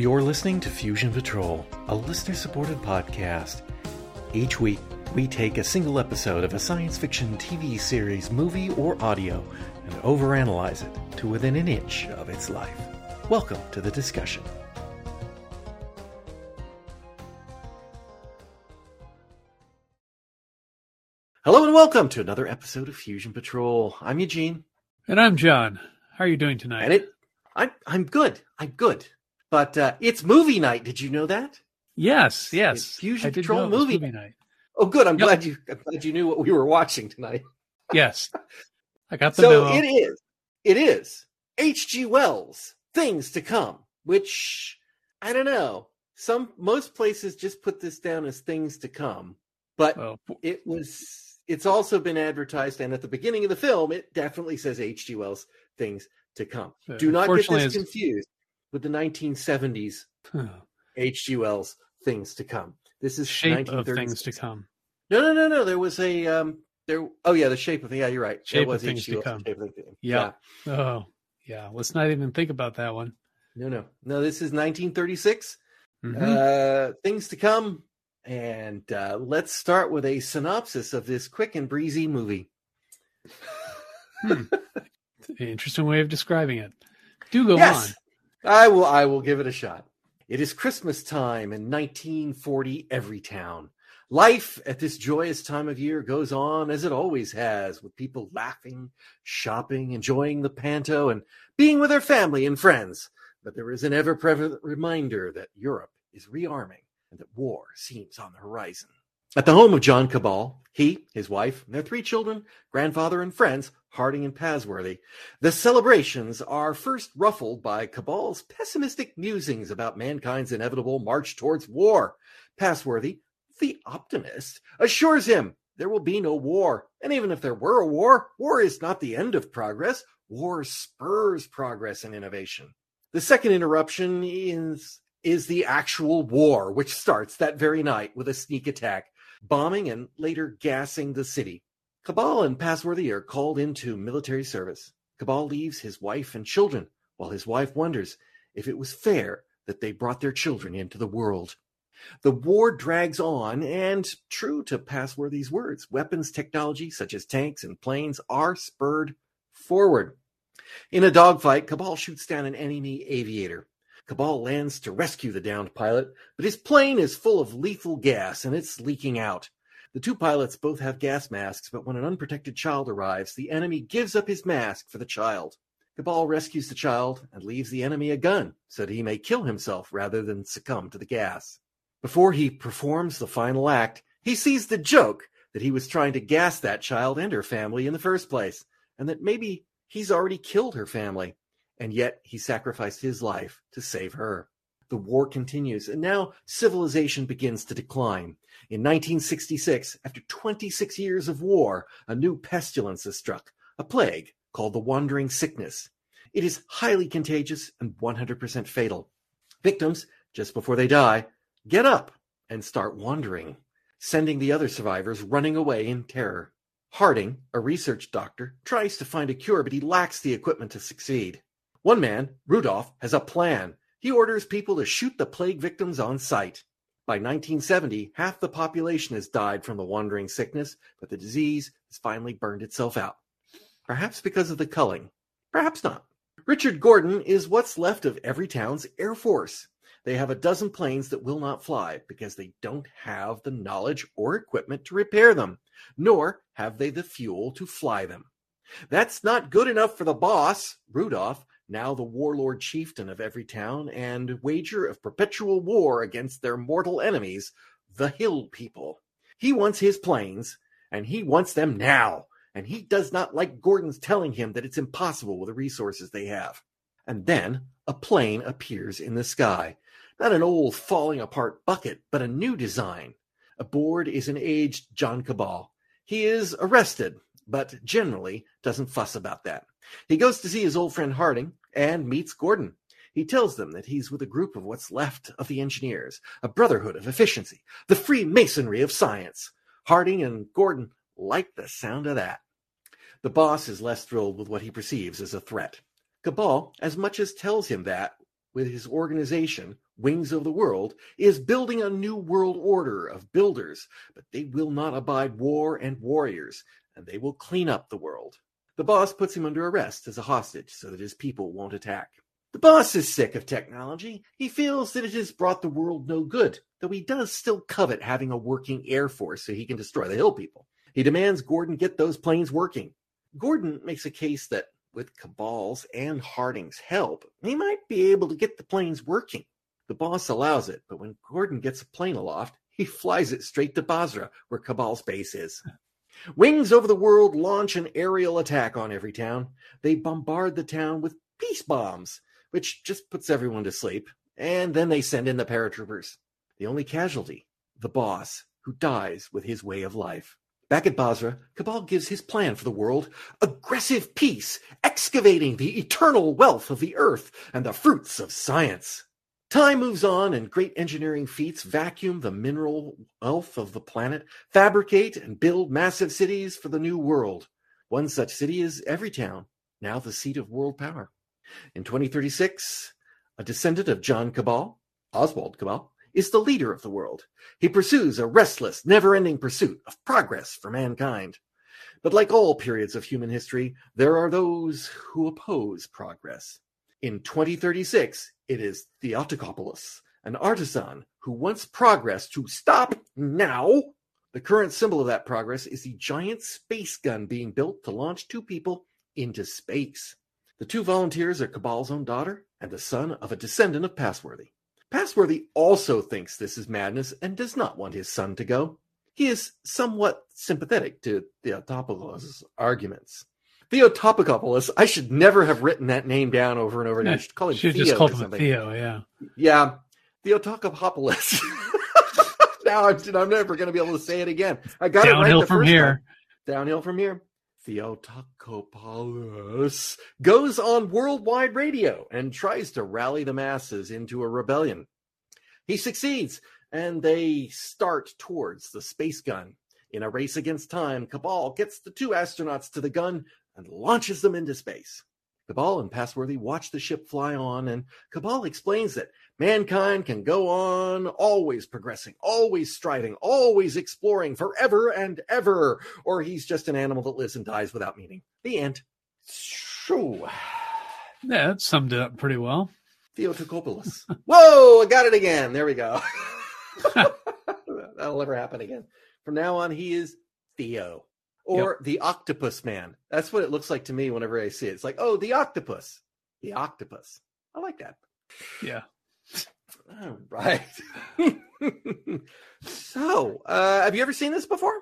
You're listening to Fusion Patrol, a listener supported podcast. Each week, we take a single episode of a science fiction TV series, movie, or audio and overanalyze it to within an inch of its life. Welcome to the discussion. Hello and welcome to another episode of Fusion Patrol. I'm Eugene. And I'm John. How are you doing tonight? And it I'm I'm good. I'm good. But uh, it's movie night. Did you know that? Yes, yes. It's Fusion Patrol know it was movie. movie night. Oh, good. I'm Yep. glad you. I'm glad you knew what we were watching tonight. Yes. I got the So memo. it is. It is H.G. Wells' Things to Come, which I don't know. Some most places just put this down as Things to Come, but Well, it was. It's also been advertised, and at the beginning of the film, it definitely says H.G. Wells' Things to Come. Do not get this confused with the 1970s H.G. Wells' Things to Come. This is shape of things to come. No, no, no, no. There was a um. There. Oh yeah, the shape of. Yeah, you're right. Shape of Things H.G. to Come. Shape of Things Come. Yeah. Oh, yeah. Let's not even think about that one. No, no, no. This is 1936. Mhm. Uh, things to come, and uh, let's start with a synopsis of this quick and breezy movie. Interesting way of describing it. Do go yes, on. I will. I will give it a shot. It is Christmas time in 1940 Everytown. Life at this joyous time of year goes on as it always has, with people laughing, shopping, enjoying the panto, and being with their family and friends. But there is an ever present reminder that Europe is rearming and that war seems on the horizon. At the home of John Cabal, he, his wife, their three children, grandfather, and friends, Harding and Passworthy, the celebrations are first ruffled by Cabal's pessimistic musings about mankind's inevitable march towards war. Passworthy, the optimist, assures him there will be no war. And even if there were a war, war is not the end of progress. War spurs progress and innovation. The second interruption is, is the actual war, which starts that very night with a sneak attack, bombing and later gassing the city. Cabal and Passworthy are called into military service. Cabal leaves his wife and children, while his wife wonders if it was fair that they brought their children into the world. The war drags on, and true to Passworthy's words, weapons technology such as tanks and planes are spurred forward. In a dogfight, Cabal shoots down an enemy aviator. Cabal lands to rescue the downed pilot, but his plane is full of lethal gas and it's leaking out. The two pilots both have gas masks, but when an unprotected child arrives, the enemy gives up his mask for the child. Cabal rescues the child and leaves the enemy a gun so that he may kill himself rather than succumb to the gas. Before he performs the final act, he sees the joke that he was trying to gas that child and her family in the first place, and that maybe he's already killed her family, and yet he sacrificed his life to save her. The war continues, and now civilization begins to decline. In 1966, after 26 years of war, a new pestilence is struck, a plague called the wandering sickness. It is highly contagious and 100% fatal. Victims, just before they die, get up and start wandering, sending the other survivors running away in terror. Harding, a research doctor, tries to find a cure, but he lacks the equipment to succeed. One man, Rudolph, has a plan. He orders people to shoot the plague victims on sight. By 1970, half the population has died from the wandering sickness, but the disease has finally burned itself out. Perhaps because of the culling. Perhaps not. Richard Gordon is what's left of Everytown's Air Force. They have a dozen planes that will not fly because they don't have the knowledge or equipment to repair them, nor have they the fuel to fly them. That's not good enough for the boss, Rudolph, now the warlord chieftain of Everytown and wager of perpetual war against their mortal enemies, the hill people. He wants his planes, and he wants them now, and he does not like Gordon's telling him that it's impossible with the resources they have. And then a plane appears in the sky. Not an old falling apart bucket, but a new design. Aboard is an aged John Cabal. He is arrested, but generally doesn't fuss about that. He goes to see his old friend Harding and meets Gordon. He tells them that he's with a group of what's left of the engineers, a brotherhood of efficiency, the Freemasonry of science. Harding and Gordon like the sound of that. The boss is less thrilled with what he perceives as a threat. Cabal as much as tells him that with his organization, Wings of the World, is building a new world order of builders, but they will not abide war and warriors, and they will clean up the world. The boss puts him under arrest as a hostage so that his people won't attack. The boss is sick of technology. He feels that it has brought the world no good, though he does still covet having a working air force so he can destroy the hill people. He demands Gordon get those planes working. Gordon makes a case that with Cabal's and Harding's help, he might be able to get the planes working. The boss allows it, but when Gordon gets a plane aloft, he flies it straight to Basra, where Cabal's base is. Wings over the world launch an aerial attack on Everytown. They bombard the town with peace bombs, which just puts everyone to sleep. And then they send in the paratroopers. The only casualty, the boss, who dies with his way of life. Back at Basra, Cabal gives his plan for the world aggressive peace, excavating the eternal wealth of the earth and the fruits of science. Time moves on, and great engineering feats vacuum the mineral wealth of the planet, fabricate and build massive cities for the new world. One such city is Everytown, now the seat of world power. In 2036, a descendant of John Cabal, Oswald Cabal, is the leader of the world. He pursues a restless, never ending pursuit of progress for mankind. But like all periods of human history, there are those who oppose progress. In 2036, it is Theotokopoulos, an artisan who wants progress to stop now. The current symbol of that progress is the giant space gun being built to launch two people into space. The two volunteers are Cabal's own daughter and the son of a descendant of Passworthy. Passworthy also thinks this is madness and does not want his son to go. He is somewhat sympathetic to Theotopoulos' arguments. Theotopoulos, I should never have written that name down over and over again. I should call him Should Theo just called him. Theo, yeah. Yeah, Theotokopoulos. now I'm, I'm never going to be able to say it again. I got it right Downhill the from first here. time. Downhill from here. Theotokopoulos goes on worldwide radio and tries to rally the masses into a rebellion. He succeeds, and they start towards the space gun. In a race against time, Cabal gets the two astronauts to the gun and launches them into space. Cabal and Passworthy watch the ship fly on, and Cabal explains that mankind can go on always progressing, always striving, always exploring forever and ever, or he's just an animal that lives and dies without meaning. The end. Shoo. Yeah, that summed it up pretty well. Theotokopoulos. Whoa, I got it again. There we go. That'll never happen again. From now on, he is Theo or the octopus man. That's what it looks like to me whenever I see it. It's like, oh, the octopus. The octopus. I like that. Yeah. All right. so, uh, have you ever seen this before?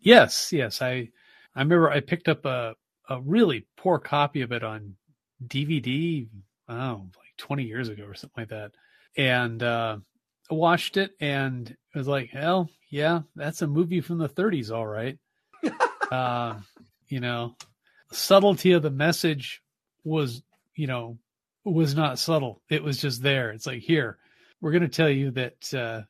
Yes, yes. I I remember I picked up a a really poor copy of it on DVD. Oh, like 20 years ago or something like that, and uh, I watched it and it was like, hell, yeah, that's a movie from the 30s, all right. Uh, you know, subtlety of the message was, you know, was not subtle. It was just there. It's like, here, we're going to tell you that uh,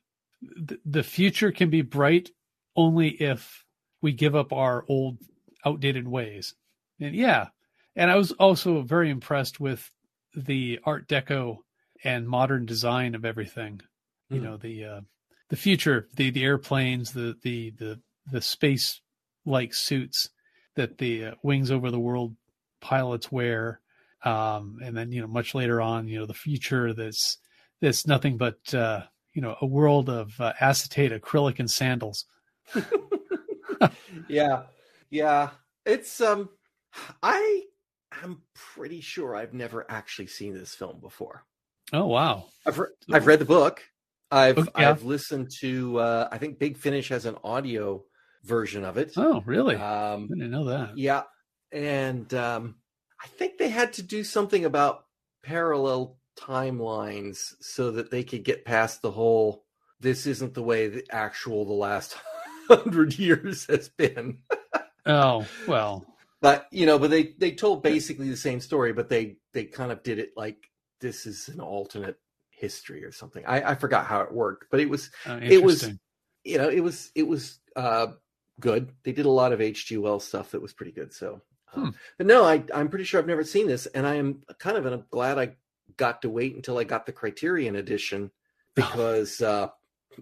th- the future can be bright only if we give up our old, outdated ways. And yeah, and I was also very impressed with the Art Deco and modern design of everything. You Hmm. know, the uh, the future, the the airplanes, the the the the space like suits that the uh, wings over the world pilots wear um and then you know much later on you know the future that's that's nothing but uh you know a world of uh, acetate acrylic and sandals yeah. Yeah. It's, um, I am pretty sure I've never actually seen this film before. oh wow I've re- I've read the book. I've Okay, yeah. I've listened to uh, I think Big Finish has an audio version of it. oh really Um, i didn't know that yeah, and um, I think they had to do something about parallel timelines so that they could get past the whole. This isn't the way the actual the last hundred years has been. oh well But you know, but they they told basically the same story, but they they kind of did it like this is an alternate history or something. I I forgot how it worked, but it was uh, It was- you know, it was it was uh good. They did a lot of H.G. Wells stuff that was pretty good. So, um, Hmm. but no, I I'm pretty sure I've never seen this, and I am kind of uh, glad I got to wait until I got the Criterion edition because uh,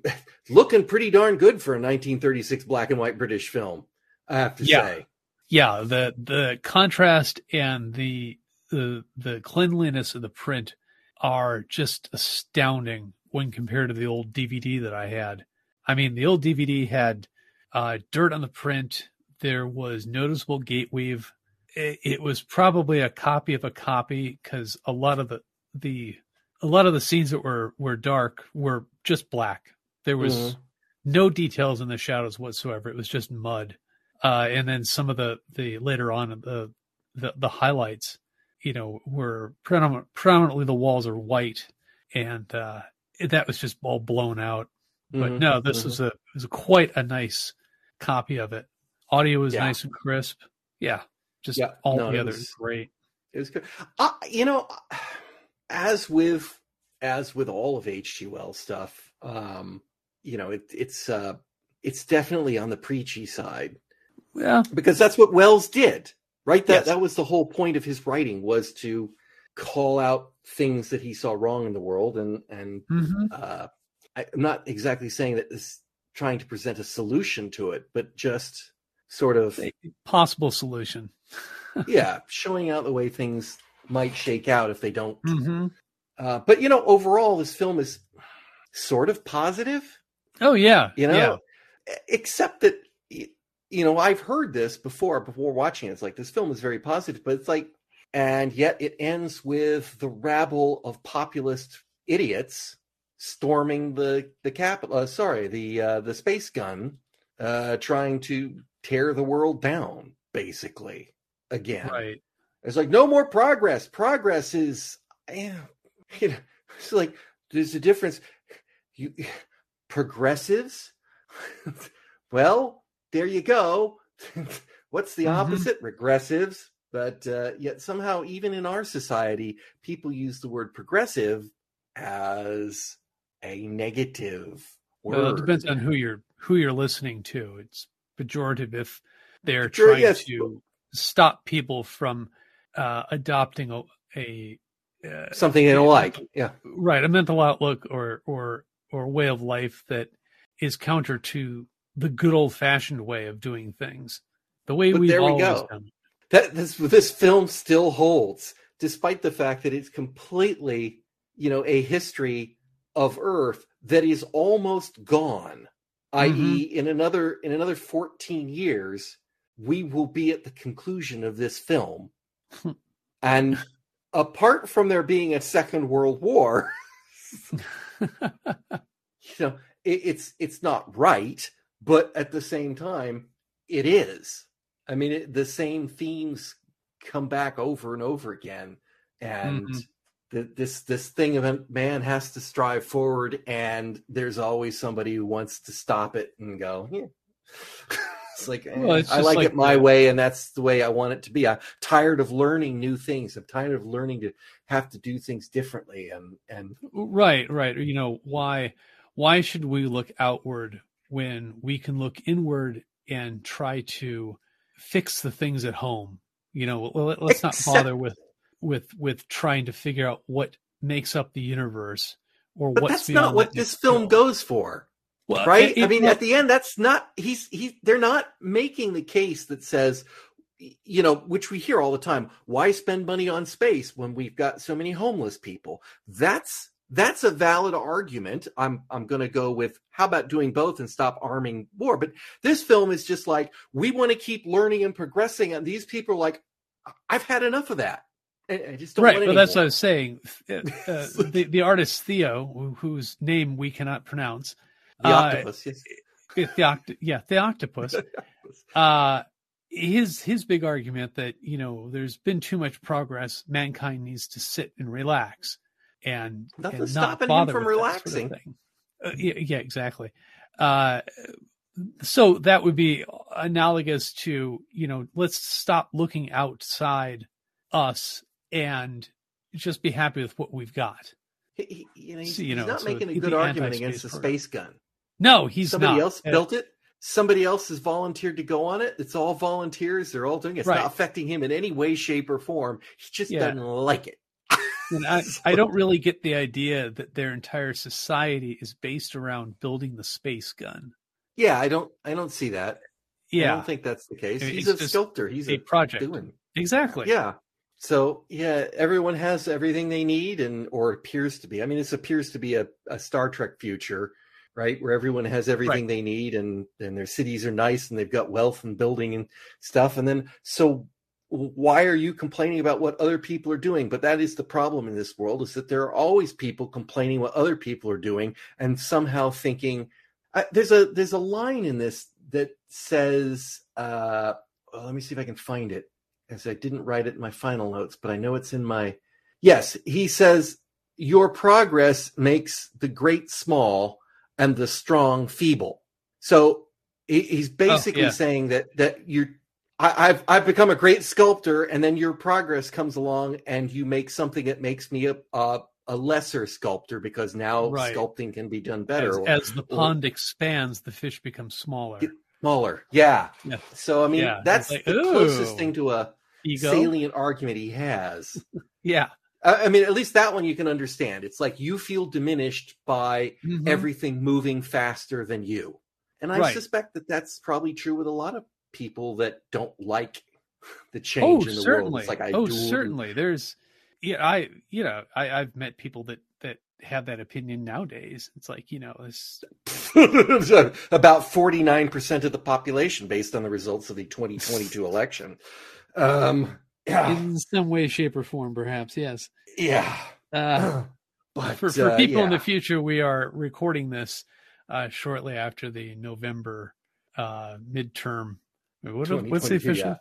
looking pretty darn good for a 1936 black and white British film. I have to Yeah. say. yeah the the contrast and the the the cleanliness of the print are just astounding when compared to the old dvd that i had i mean the old dvd had uh, dirt on the print there was noticeable gate weave it, it was probably a copy of a copy because a lot of the the a lot of the scenes that were were dark were just black there was Mhm. no details in the shadows whatsoever it was just mud uh, and then some of the the later on the the, the highlights, you know, were predominant, predominantly the walls are white, and uh, that was just all blown out. But Mhm. no, this Mhm. was a was quite a nice copy of it. Audio was Yeah. nice and crisp. Yeah, just Yeah, all no, it together was- great. It was good. Uh, you know, as with as with all of H.G. Wells stuff, um, you know, it, it's uh, it's definitely on the preachy side Yeah, because that's what Wells did, right? That Yes. that was the whole point of his writing was to call out things that he saw wrong in the world, and and hmm uh, I, I'm not exactly saying that this trying to present a solution to it, but just sort of a possible solution. yeah, showing out the way things might shake out if they don't hmm Uh, but you know, overall, this film is sort of positive. Oh yeah, You know, yeah. Except that you know I've heard this before before watching it. It's like this film is very positive, but it's like, and yet it ends with the rabble of populist idiots storming the the capital. Uh, sorry, the uh, the space gun, uh, trying to tear the world down, basically. Again, right. it's like no more progress. Progress is, eh, you know, it's like there's a difference. You progressives. well, there you go. What's the Mhm. opposite? Regressives. But uh, yet somehow, even in our society, people use the word progressive as a negative word. Well, it depends on who you're who you're listening to. It's pejorative if they're Sure, trying yes. to stop people from uh, adopting a, a uh, Something they don't like. Yeah. right a mental outlook or or or way of life that is counter to the good old fashioned way of doing things. The way we've we always go. done. that this this film still holds despite the fact that it's completely you know a history of earth that is almost gone i.e in another in another 14 years we will be at the conclusion of this film. And apart from there being a second world war you know it, it's it's not right but at the same time it is. I mean it, the same themes come back over and over again and Mhm. This this thing of a man has to strive forward and there's always somebody who wants to stop it and go yeah it's like eh, Well, it's i like, like it my way and that's the way i want it to be i'm tired of learning new things i'm tired of learning to have to do things differently and and Right, right. You know, why why should we look outward when we can look inward and try to fix the things at home? You know, let- let's not bother with with with trying to figure out what makes up the universe or but what's that's not what this film film. goes for Well, right? It- i mean at the end that's not he's he they're not making the case that says you know which we hear all the time why spend money on space when we've got so many homeless people? That's that's a valid argument. I'm i'm going to go with how about doing both and stop arming war? But this film is just like we want to keep learning and progressing and these people are like i've had enough of that i, just don't right, but that's what I was saying. Uh, uh, the the artist Theo, who- whose name we cannot pronounce, the uh, octopus yes. the oct- yeah, the octopus. uh his his big argument that you know there's been too much progress mankind needs to sit and relax and, Nothing's and not stopping him from that sort of relaxing. Uh, yeah, yeah exactly uh so that would be analogous to you know let's stop looking outside us and just be happy with what we've got He, he- you know, he's, So, you he's know, not so making a good argument against the space gun. no he's Somebody not else built it. Somebody else has volunteered to go on it. It's all volunteers. They're all doing it. It's Right. not affecting him in any way, shape, or form. He just Yeah. doesn't like it. And I, I don't really get the idea that their entire society is based around building the space gun. Yeah, I don't I don't see that. Yeah, I don't think that's the case. I mean, He's a sculptor. He's a a project. doing. exactly. Yeah. So yeah, everyone has everything they need, and or appears to be. I mean, this appears to be a, a Star Trek future, right? Where everyone has everything they need, and and their cities are nice, and they've got wealth and building and stuff. And then so why are you complaining about what other people are doing? But that is the problem in this world: is that there are always people complaining what other people are doing, and somehow thinking. I, there's a there's a line in this that says, uh, well, let me see if I can find it as I didn't write it in my final notes, but I know it's in my. Yes, he says, Your progress makes the great small and the strong feeble. So he, he's oh, basically yeah. saying that that you're. I, I've I've become a great sculptor, and then your progress comes along, and you make something that makes me a a, a lesser sculptor because now Right. sculpting can be done better. As, as the or- pond expands, the fish becomes smaller. Smaller. Yeah. Yeah. So I mean, Yeah, that's like, the closest thing to a Ego. salient argument he has. Yeah. I mean, at least that one you can understand. It's like you feel diminished by Mhm. everything moving faster than you. And I Right. suspect that that's probably true with a lot of people that don't like the oh, change in the world. certainly. It's like I oh, do certainly. There's, yeah, I, you know, I, I've met people that that have that opinion nowadays. It's like, you know, this. about 49% of the population based on the results of the 2022 election. Um, yeah. in some way, shape, or form, perhaps. Yes. Yeah. Uh, but for for uh, people in the future, we are recording this uh, shortly after the November uh, midterm. What, what's the official? yeah.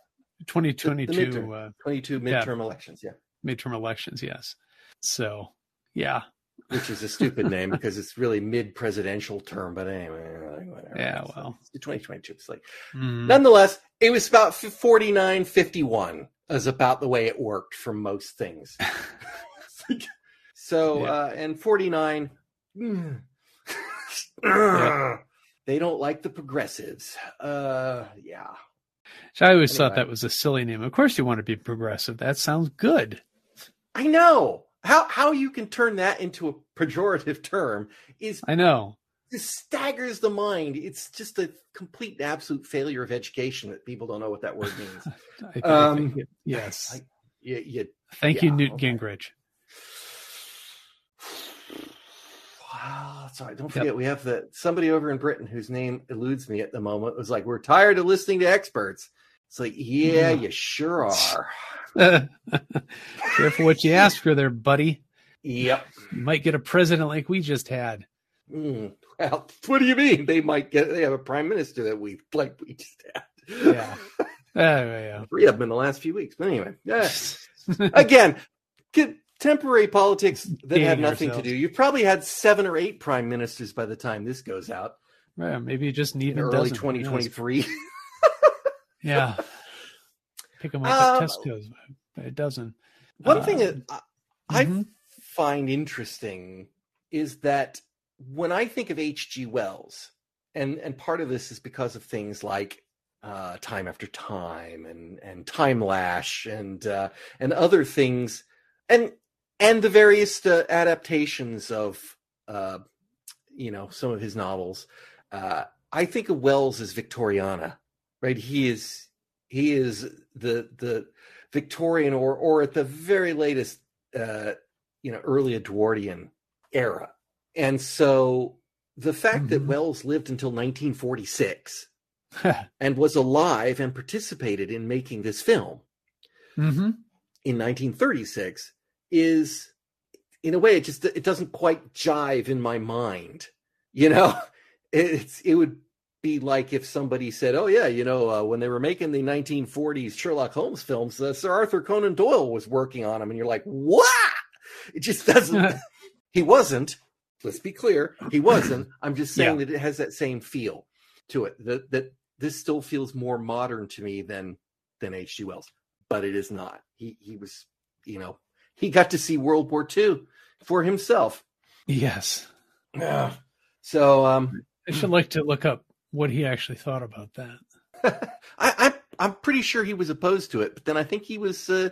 2022 midterm. uh, 22 Yeah. midterm elections, yeah. midterm elections. Yes. So, yeah, which is a stupid name because it's really mid-presidential term. But anyway, whatever. Yeah, well. it's 2022. It's like, Mm, nonetheless, it was about 49, 51 is about the way it worked for most things. so, Yeah. uh, and 49, mm, Yeah. they don't like the progressives. Uh, yeah. so I always thought that was a silly name. Of course, you want to be progressive. That sounds good. I know how how you can turn that into a pejorative term is I know. Just staggers the mind. It's just a complete and absolute failure of education that people don't know what that word means. I I Um, it- yes. I- you, you, Thank you, Newt okay. Gingrich. wow, sorry, don't Yep. forget we have the somebody over in Britain whose name eludes me at the moment was like, "We're tired of listening to experts." It's like, yeah, Yeah. you sure are. Careful what you ask for there, buddy. Yep. You might get a president like we just had. Mm, well, what do you mean? They might get. They have a prime minister that we like we just had. Yeah. Anyway, Three of them in the last few weeks. But anyway, yeah. yeah. again, contemporary politics that have nothing ourselves. to do. You've probably had seven or eight prime ministers by the time this goes out Well, maybe you just need early dozen. 2023. Yeah. Pick them up at Um, Tesco's by a dozen. One Uh, thing that I, I mhm. find interesting is that when I think of H.G. Wells, and and part of this is because of things like uh, Time After Time and and Timelash and uh, and other things, and and the various uh, adaptations of uh, you know some of his novels. Uh, I think of Wells as Victoriana, right? He is he is the the Victorian or or at the very latest uh, you know early Edwardian era, and so the fact that Mhm. Wells lived until 1946 and was alive and participated in making this film hmm in 1936 is in a way it just it doesn't quite jive in my mind you know? It's it would be like if somebody said oh yeah you know uh, when they were making the 1940s sherlock holmes films uh, sir arthur conan doyle was working on them and you're like what? It just doesn't he wasn't let's be clear he wasn't i'm just saying that it has that same feel to it that that this still feels more modern to me than than hg wells but it is not he he was you know he got to see world war ii for himself Yes. yeah so um I should like to look up what he actually thought about that. I, I i'm pretty sure he was opposed to it but then i think he was uh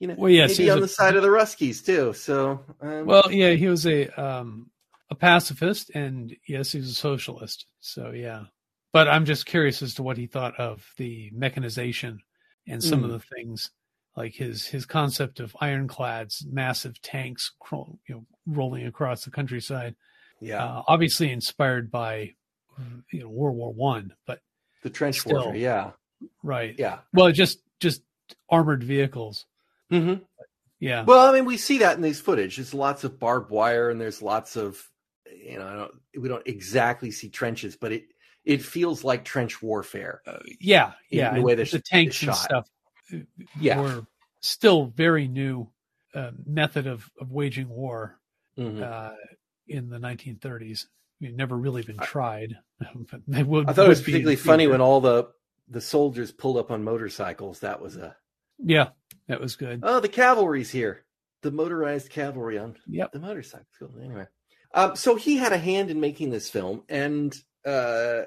you know, Well, yes, maybe on a- the side of the Ruskies too. So, um, Well, yeah, he was a um, a pacifist, and yes, he's a socialist. So yeah, but I'm just curious as to what he thought of the mechanization and some Hmm. of the things, like his his concept of ironclads, massive tanks, you know, rolling across the countryside. yeah, Uh, obviously inspired by you know World War One, but the trench still. warfare. Yeah, right. yeah. Well, just just armored vehicles. hmm Yeah. Well, I mean, we see that in these footage. There's lots of barbed wire, and there's lots of, you know, I don't, we don't exactly see trenches, but it it feels like trench warfare. Uh, yeah, in yeah. the way the it's tanks and stuff uh, Yeah. were still very new uh, method of, of waging war Mhm. uh, in the 1930s. I mean, never really been tried. but they would. I thought it was would be in particularly funny when all the the soldiers pulled up on motorcycles. That was a Yeah, that was good. oh, the cavalry's here. The motorized cavalry on Yep. the motorcycle. Anyway, um, so he had a hand in making this film, and uh,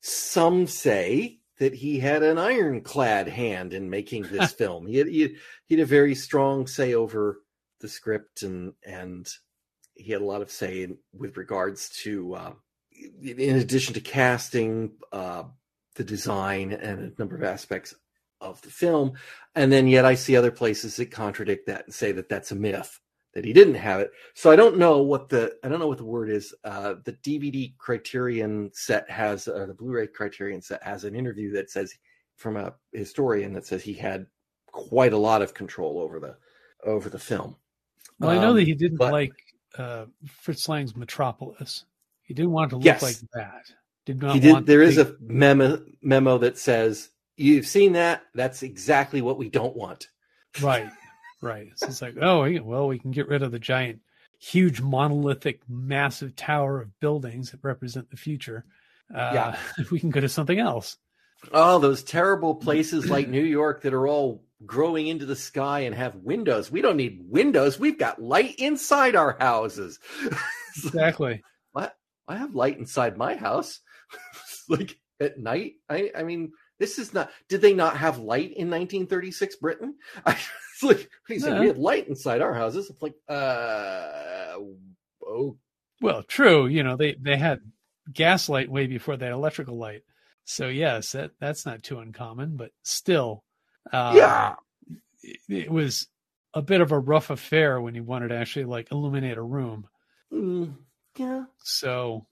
some say that he had an ironclad hand in making this film. He had, he had he had a very strong say over the script, and and he had a lot of say in, with regards to, uh, in addition to casting, uh, the design, and a number of aspects of the film. And then yet I see other places that contradict that and say that that's a myth that he didn't have it. So I don't know what the I don't know what the word is. Uh, the DVD Criterion set has or the Blu-ray Criterion set has an interview that says from a historian that says he had quite a lot of control over the over the film. Well, I know Um, that he didn't but- like uh, Fritz Lang's Metropolis. He didn't want it to look Yes. like that. Did not he did. want There the is a memo memo that says you've seen that. That's exactly what we don't want. right, right. So it's like, oh, well, we can get rid of the giant, huge, monolithic, massive tower of buildings that represent the future. Uh, Yeah. we can go to something else. Oh, those terrible places like New York that are all growing into the sky and have windows. We don't need windows. We've got light inside our houses. Exactly. I have light inside my house. like at night. I I mean, this is not did they not have light in 1936 Britain? I it's like he said we had light inside our houses. It's like uh oh Well, true. You know, they they had gaslight way before they had electrical light. So yes, that that's not too uncommon, but still, uh, yeah. it, it was a bit of a rough affair when you wanted to actually like illuminate a room. Mm, yeah. So,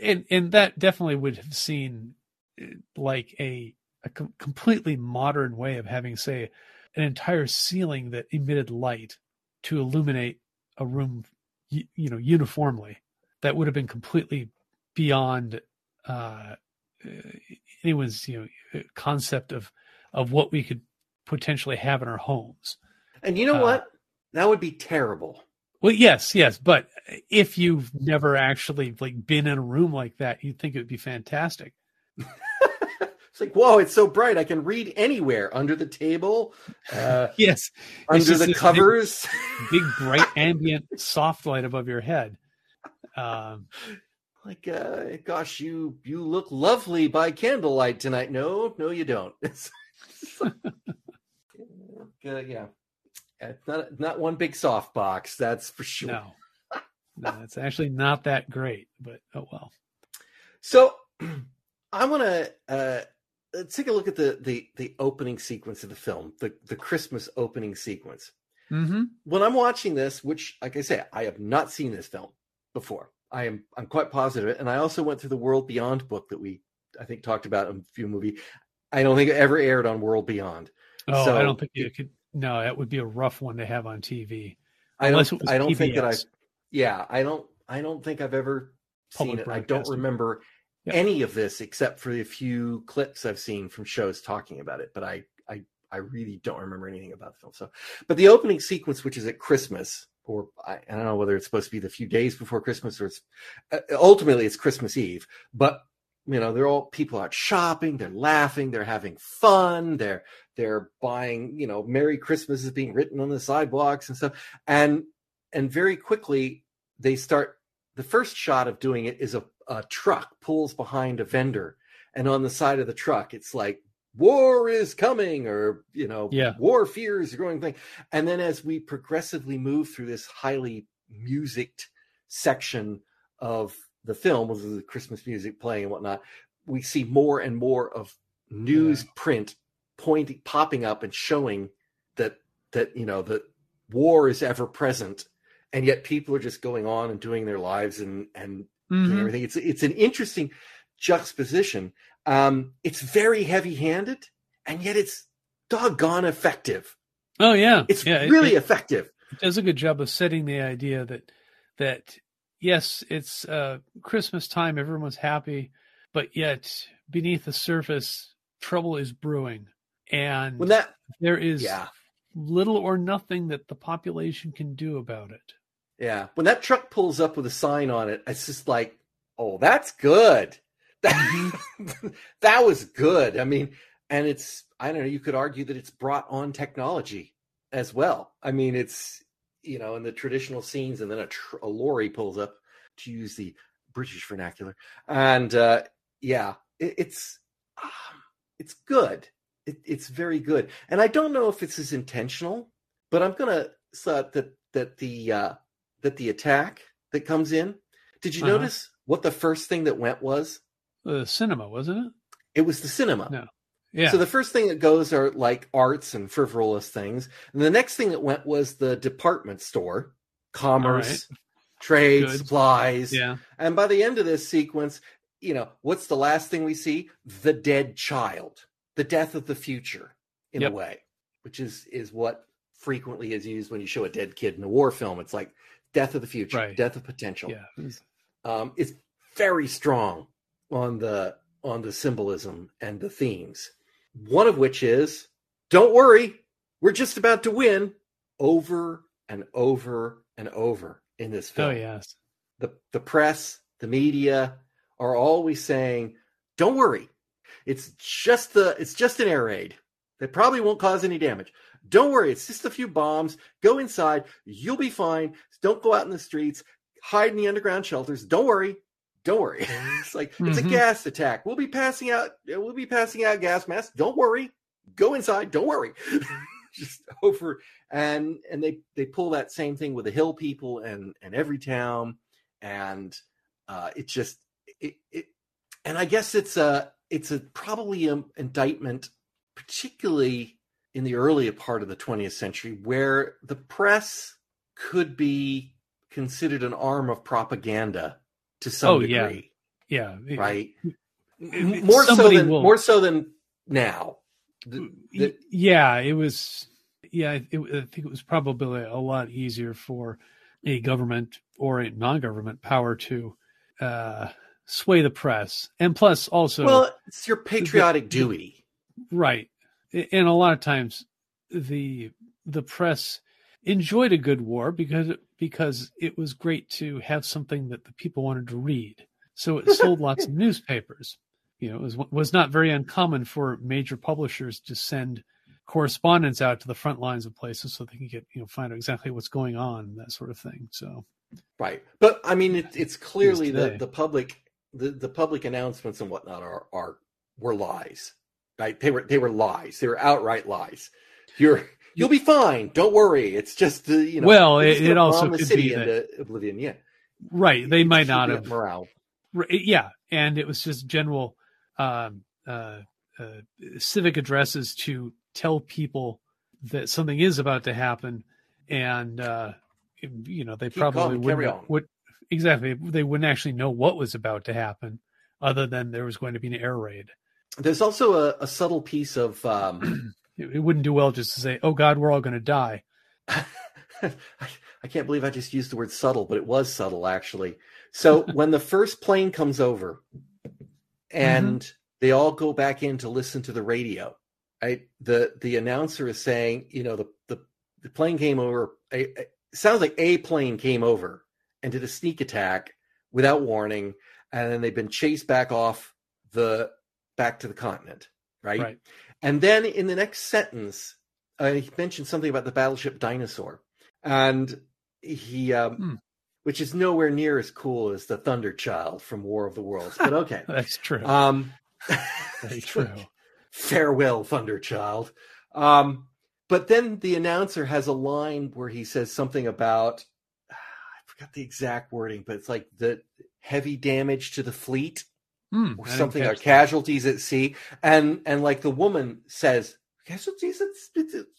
and and that definitely would have seen uh, like a a com- completely modern way of having, say, an entire ceiling that emitted light to illuminate a room, y- you know, uniformly. That would have been completely beyond uh, uh, anyone's you know concept of of what we could potentially have in our homes. And you know Uh, what? That would be terrible. Well, yes, yes, but if you've never actually like been in a room like that, you'd think it would be fantastic. it's like, whoa, it's so bright. I can read anywhere under the table, uh, Yes, under the this big- covers. big bright ambient soft light above your head. Um, like, uh, gosh, you you look lovely by candlelight tonight. No, no, you don't. uh, yeah, it's not not one big soft box. That's for sure. no, no, it's actually not that great, but oh well. So I want to uh, let's take a look at the, the the opening sequence of the film, the the Christmas opening sequence. Mm-hmm. When I'm watching this, which, like I say, I have not seen this film before. I am I'm quite positive, and I also went through the World Beyond book that we I think talked about in a few movie. I don't think it ever aired on World Beyond. Oh, So- I don't think you could. No, that would be a rough one to have on TV. I don't I don't think that I yeah I don't I don't think I've ever Public seen it. I don't remember Yeah. any of this except for the few clips I've seen from shows talking about it. But I I I really don't remember anything about the film. So, but the opening sequence, which is at Christmas, or I, I don't know whether it's supposed to be the few days before Christmas or it's uh, ultimately it's Christmas Eve, but you know they're all people out shopping they're laughing they're having fun they're they're buying you know merry christmas is being written on the sidewalks and stuff and and very quickly they start the first shot of doing it is a, a truck pulls behind a vendor and on the side of the truck it's like war is coming or you know Yeah. war fears are growing thing and then as we progressively move through this highly musicked section of the film with the christmas music playing and whatnot we see more and more of news print pointing popping up and showing that that you know that war is ever present and yet people are just going on and doing their lives and and and Mhm. everything. It's it's an interesting juxtaposition. Um, it's very heavy handed, and yet it's doggone effective. Oh yeah, It's yeah. really it, effective. it does a good job of setting the idea that that yes, it's uh, Christmas time, everyone's happy, but yet beneath the surface, trouble is brewing, and When that, there is yeah, little or nothing that the population can do about it. Yeah, when that truck pulls up with a sign on it, it's just like, oh, that's good. That, that was good. I mean, and it's I don't know. You could argue that it's brought on technology as well. I mean, it's you know in the traditional scenes, and then a, tr- a lorry pulls up to use the British vernacular, and uh, yeah, it, it's um, it's good. It, it's very good, and I don't know if this is intentional, but I'm gonna say that that the uh, that the attack that comes in. Did you Uh-huh. notice what the first thing that went was? The cinema, wasn't it? It was the cinema. No. Yeah. So the first thing that goes are like arts and frivolous things. And the next thing that went was the department store, commerce, trade, Goods. supplies. yeah. And by the end of this sequence, you know, what's the last thing we see? The dead child, the death of the future, in Yep. a way, which is is what frequently is used when you show a dead kid in a war film. It's like death of the future, Right. death of potential Yeah. Um, it's very strong on the on the symbolism and the themes. One of which is, "Don't worry, we're just about to win." Over and over and over in this film. Oh film, yes. the the press, the media are always saying, "Don't worry, it's just the it's just an air raid. They probably won't cause any damage. Don't worry, it's just a few bombs. Go inside, you'll be fine. Don't go out in the streets. Hide in the underground shelters. Don't worry, don't worry. it's like it's a Mhm. gas attack. We'll be passing out. We'll be passing out gas masks. Don't worry. Go inside. Don't worry. just over and and they they pull that same thing with the hill people and and Everytown and uh it just it, it and i guess it's a it's a probably an indictment particularly in the earlier part of the 20th century where the press could be considered an arm of propaganda to some Oh, yeah. degree Yeah. It- right it- more so than will- more so than now The- the- yeah, it was. Yeah, it, I think it was probably a lot easier for a government or a non-government power to uh, sway the press, and plus also well it's your patriotic duty right. And a lot of times, the the press enjoyed a good war because because it was great to have something that the people wanted to read. So it sold lots of newspapers. You know, it was was not very uncommon for major publishers to send correspondence out to the front lines of places so they can get you know find out exactly what's going on that sort of thing. So Right. But I mean, it, it's clearly the, the public, the, the public announcements and whatnot are, are, were lies, right? They were, they were lies. They were outright lies. You're, you'll be fine. Don't worry. It's just, uh, you know, Well, it- it also the could city be that- into oblivion. Yeah. right, they might not have morale. Right, yeah, and it was just general um, uh, uh, civic addresses to tell people that something is about to happen, and uh, you know they Keep probably calm, wouldn't would exactly they wouldn't actually know what was about to happen, other than there was going to be an air raid. There's also a, a subtle piece of, um, It, it wouldn't do well just to say, "Oh God, we're all going to die." I, can't believe I just used the word subtle, but it was subtle actually. So when the first plane comes over and they all go back in to listen to the radio, right? The the announcer is saying, you know, the the, the plane came over. A, a- sounds like a plane came over and did a sneak attack without warning, and then they've been chased back off the back to the continent, right? Right. And then in the next sentence, uh, he mentioned something about the battleship Dinosaur, and he, um, Hmm. which is nowhere near as cool as the Thunder Child from War of the Worlds, but okay. That's true. um, Very true. farewell, Thunderchild. Um, but then the announcer has a line where he says something about I forgot the exact wording, but it's like the heavy damage to the fleet Hmm, or something, or catch that. casualties at sea, and and like the woman says casualties at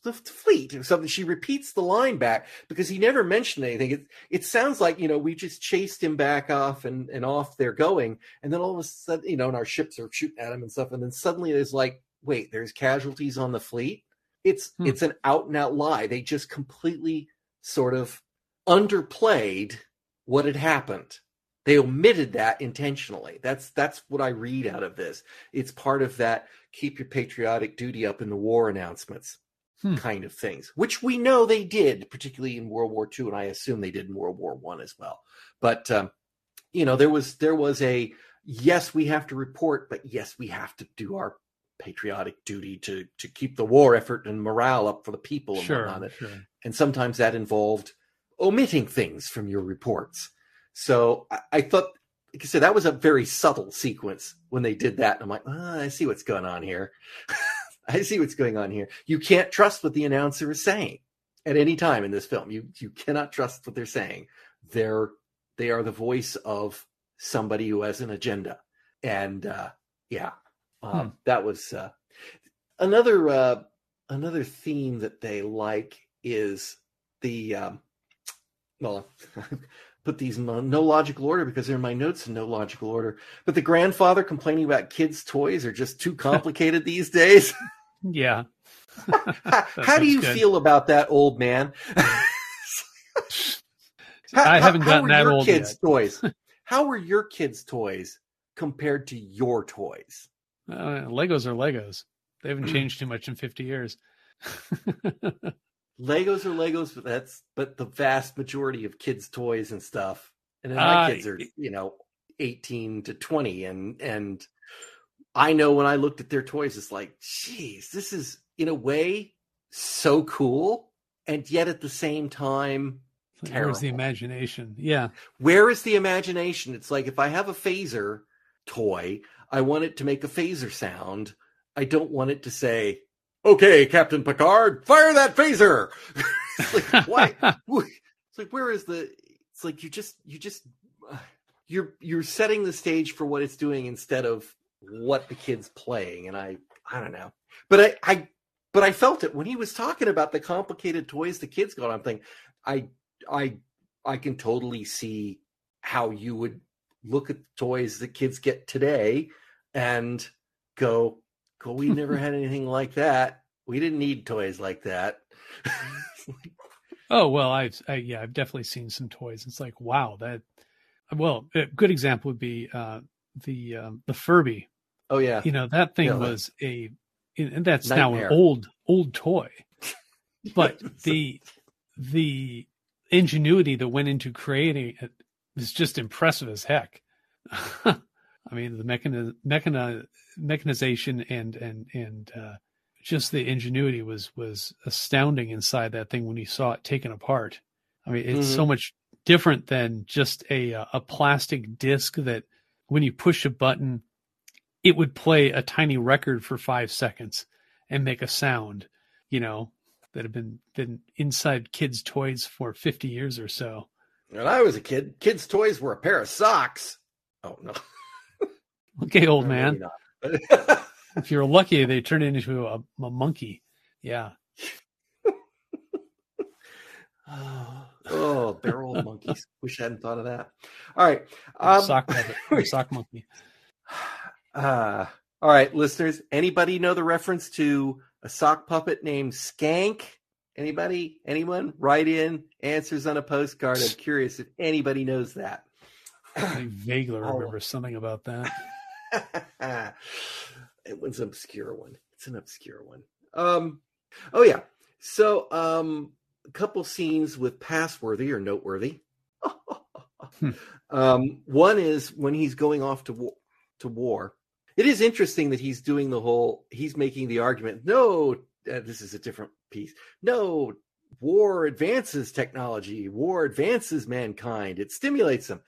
the fleet or something. She repeats the line back because he never mentioned anything. It it sounds like you know we just chased him back off and and off they're going, and then all of a sudden you know and our ships are shooting at him and stuff, and then suddenly there's like wait, there's casualties on the fleet. It's Hmm. it's an out and out lie. They just completely sort of underplayed what had happened. They omitted that intentionally. That's that's what I read out of this. It's part of that keep your patriotic duty up in the war announcements Hmm. kind of things, which we know they did, particularly in World War II, and I assume they did in World War One as well. But um, you know, there was there was a yes, we have to report, but yes, we have to do our patriotic duty to to keep the war effort and morale up for the people and Sure, whatnot sure. and sometimes that involved omitting things from your reports. So I, I thought, like I said, that was a very subtle sequence when they did that. And I'm like, oh, I see what's going on here. I see what's going on here. You can't trust what the announcer is saying at any time in this film. You you cannot trust what they're saying. They're they are the voice of somebody who has an agenda, and uh, yeah, um, Hmm. that was uh, another uh, another theme that they like is the um, well put these in no logical order because they're in my notes in no logical order but the grandfather complaining about kids toys are just too complicated these days Yeah. how, do you good. feel about that old man How- I haven't gotten that old kids yet. toys how were your kids toys compared to your toys Uh, Legos are Legos. They haven't changed too much in 50 years. Legos are legos but that's but the vast majority of kids toys and stuff and then my Uh, kids are you know 18 to 20 and and i know when i looked at their toys it's like geez this is in a way so cool and yet at the same time Where's the imagination? Yeah. where is the imagination it's like if i have a phaser toy i want it to make a phaser sound i don't want it to say okay captain picard fire that phaser! It's like why? It's like where is the it's like you just you just uh, you're you're setting the stage for what it's doing instead of what the kid's playing and i i don't know. But i i but i felt it. When he was talking about the complicated toys the kids got i'm thinking i i i can totally see how you would look at the toys that kids get today and go go we never had anything like that we didn't need toys like that Oh well, I've I, yeah, I've definitely seen some toys. It's like wow, that. Well, a good example would be uh, the um, the Furby. oh yeah You know that thing Yeah, was a, and that's now an old old toy. But the the ingenuity that went into creating it is just impressive as heck. I mean, the mechani- mechani- mechanization and and and uh, just the ingenuity was was astounding inside that thing when you saw it taken apart. I mean, it's so much different than just a a plastic disc that when you push a button, it would play a tiny record for five seconds and make a sound. You know, that have been been inside kids' toys for fifty years or so. when i was a kid kids toys were a pair of socks oh no Okay, old man. maybe not. If you're lucky, they turn into a, a monkey. Yeah. oh, oh barrel of monkeys wish i hadn't thought of that all right um, sock puppet, sock monkey. Uh, all right, listeners. Anybody know the reference to a sock puppet named Skank? Anybody? Anyone? Write in answers on a postcard. I'm curious if anybody knows that. I vaguely Oh. remember something about that. it was an obscure one. It's an obscure one. Um. Oh yeah. So um, a couple scenes with passworthy or noteworthy. Hmm. um, one is when he's going off to war. To war. It is interesting that he's doing the whole. He's making the argument. No, uh, this is a different piece. No, war advances technology. War advances mankind. It stimulates them.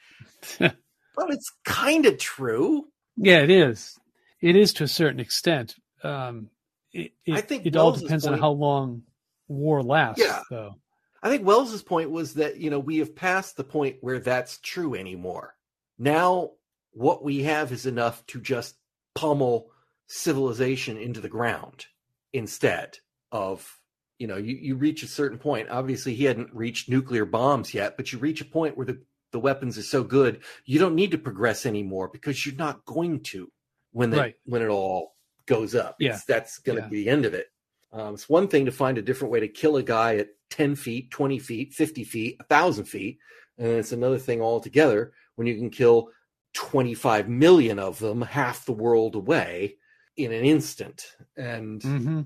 But it's kind of true. Yeah, it is. It is to a certain extent. um, it, it, I think it all depends on how long war lasts, Yeah. though. I think Wells's point was that you know we have passed the point where that's true anymore. Now what we have is enough to just pummel civilization into the ground instead of you know you, you reach a certain point. Obviously he hadn't reached nuclear bombs yet, but you reach a point where the, the weapons are so good you don't need to progress anymore because you're not going to when the, Right. when it all goes up. Yeah. It's- that's going to Yeah. be the end of it. Um, it's one thing to find a different way to kill a guy at 10 feet, 20 feet, 50 feet, 1,000 feet. And it's another thing altogether when you can kill 25 million of them, half the world away in an instant. And, hmm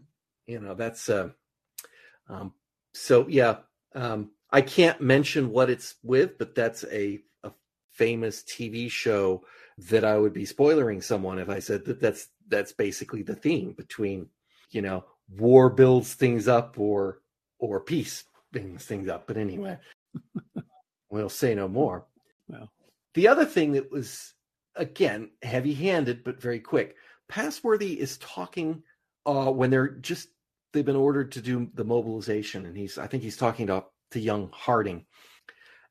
you know, that's, uh, um, so yeah, um, I can't mention what it's with, but that's a, a famous TV show that I would be spoiling someone if I said that that's, that's basically the theme between, you know, war builds things up or, or peace brings things up. But anyway, we'll say no more. Well. The other thing that was, again, heavy handed, but very quick, Passworthy is talking uh, when they're just, they've been ordered to do the mobilization. And he's, I think he's talking to, to young Harding.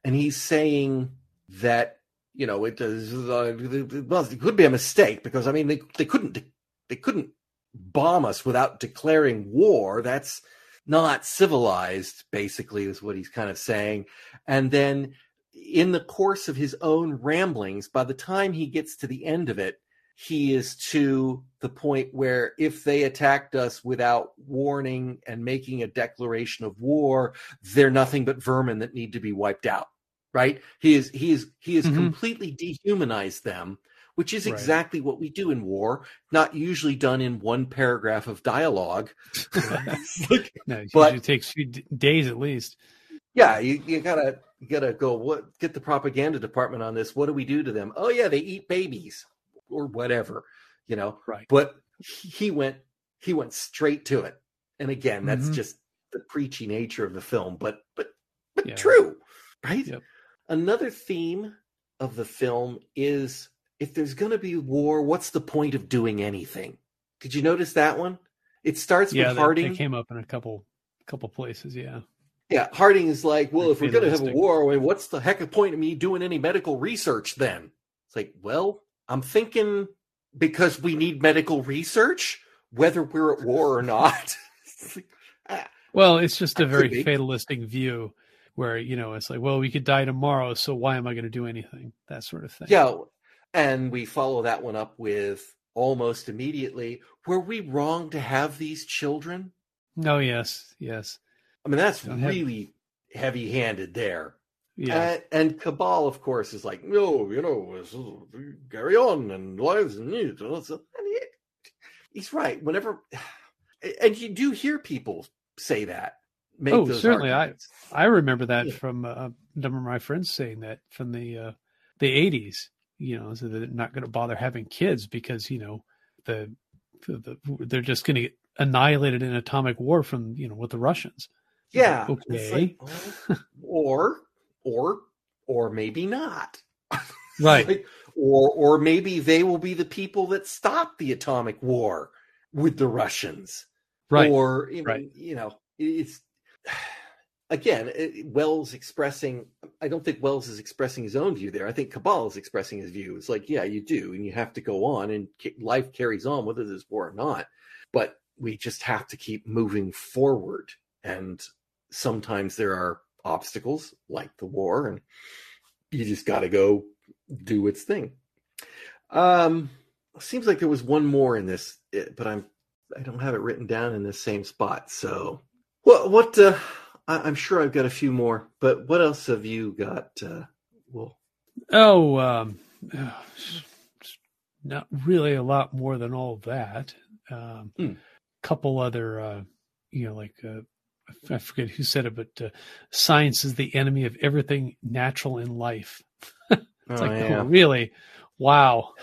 And he's saying that, you know, it does, well, it could be a mistake because, I mean, they, they couldn't, they couldn't bomb us without declaring war. That's not civilized, basically, is what he's kind of saying. And then in the course of his own ramblings, by the time he gets to the end of it, he is to the point where if they attacked us without warning and making a declaration of war, they're nothing but vermin that need to be wiped out. Right? He is he is he has Mhm. completely dehumanized them, which is Right. exactly what we do in war, not usually done in one paragraph of dialogue. Like, No, it But- usually takes a few d- days at least. yeah, you, you gotta you gotta go what get the propaganda department on this. What do we do to them? Oh yeah, they eat babies or whatever, you know. Right. But he went he went straight to it. And again, that's Mhm. just the preachy nature of the film, but but but Yeah. true, right? Yep. Another theme of the film is if there's going to be war, what's the point of doing anything? Did you notice that one? It starts Yeah, with that, Harding. that came up in a couple couple places. Yeah. Yeah, Harding is like, well, if we're going to have a war, what's the heck of point of me doing any medical research then? It's like, well, I'm thinking because we need medical research, whether we're at war or not. Ah, Well, it's just a very fatalistic view where, you know, it's like, well, we could die tomorrow, so why am I going to do anything? That sort of thing. yeah, and we follow that one up with almost immediately. Were we wrong to have these children? Oh, yes. Yes. I mean, that's Don't have- really heavy-handed there. Yeah. And, and Cabal, of course, is like, no, you know, carry on and lives and needs. And he- he's right. Whenever, and you do hear people say that. Oh, certainly. I- arguments. I remember that Yeah. from uh, a number of my friends saying that from the uh, the eighties. You know, so they're not going to bother having kids because you know the, the, the they're just going to get annihilated in atomic war from you know with the Russians. yeah. Okay. like, or, or, or maybe not. Right. Like, or, or maybe they will be the people that stop the atomic war with the Russians. Right. Or you know, right. you know, it's again it, Wells expressing. I don't think Wells is expressing his own view there. I think Cabal is expressing his view. It's like, yeah, you do, and you have to go on, and life carries on whether there's war or not. But we just have to keep moving forward, and sometimes there are obstacles like the war, and you just got to go do its thing. Um, seems like there was one more in this, eh, but I'm I don't have it written down in this same spot. So, what what uh, I, I'm sure I've got a few more, but what else have you got? Uh, well, Oh, um, not really a lot more than all that. Um, Hmm. Couple other, uh, you know, like uh, I forget who said it, but uh, science is the enemy of everything natural in life. It's oh, like, yeah. oh, really? Wow.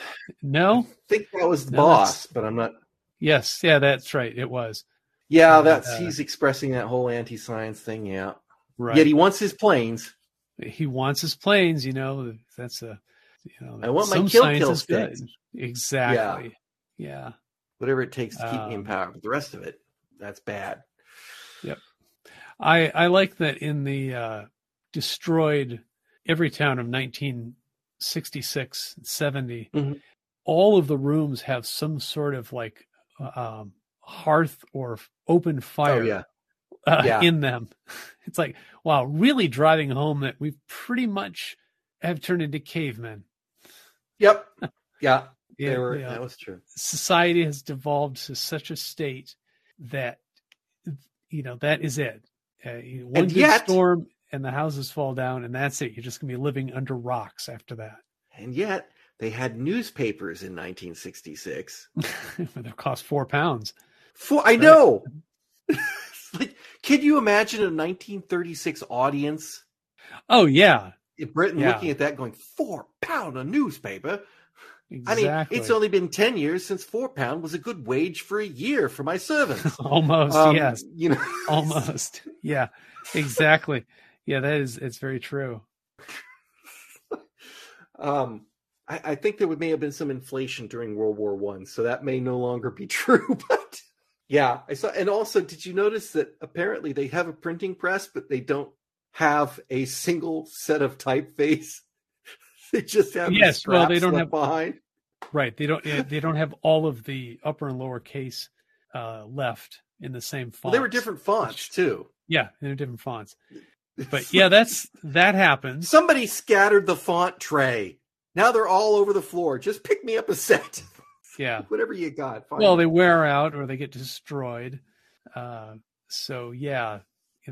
No. I think that was the No, boss, but I'm not. Yes. Yeah, that's right. It was Yeah, that's uh, he's expressing that whole anti-science thing. Yeah, right. yet he wants his planes. he wants his planes. You know, that's a. You know, I want my kill kill good. sticks. Exactly. Yeah. whatever it takes to keep me in Um, power. But the rest of it, that's bad. I I like that in the uh, destroyed Everytown of 1966 70 Mhm. all of the rooms have some sort of like uh, um, hearth or open fire Oh yeah, uh, Yeah. in them. It's like wow, really driving home that we pretty much have turned into cavemen. yep, yeah. Yeah, were, yeah. That was true. society has devolved to such a state that you know that is it. Uh, one And good yet- storm and the houses fall down, and that's it. You're just gonna be living under rocks after that. And yet they had newspapers in 1966. they cost four pounds. For I know. like, can you imagine a 1936 audience Oh yeah, in Britain Yeah. looking at that, going four pound a newspaper? Exactly. I mean, it's only been 10 years since four pound was a good wage for a year for my servants. almost Um, yes, You know, almost yeah, exactly. Yeah, that is it's very true. um, I, I think there may have been some inflation during World War One, so that may no longer be true. But yeah, I saw. And also, did you notice that apparently they have a printing press, but they don't have a single set of typeface? they just have the Yes, well, they don't have- behind. Right. They don't they don't have all of the upper and lower case uh, left in the same font. Well, they were different fonts too. Yeah, they're different fonts. But yeah, that's that happens. Somebody scattered the font tray. Now they're all over the floor. Just pick me up a set. Yeah. Whatever you got. Fine. Well, they wear out or they get destroyed. Uh, so yeah.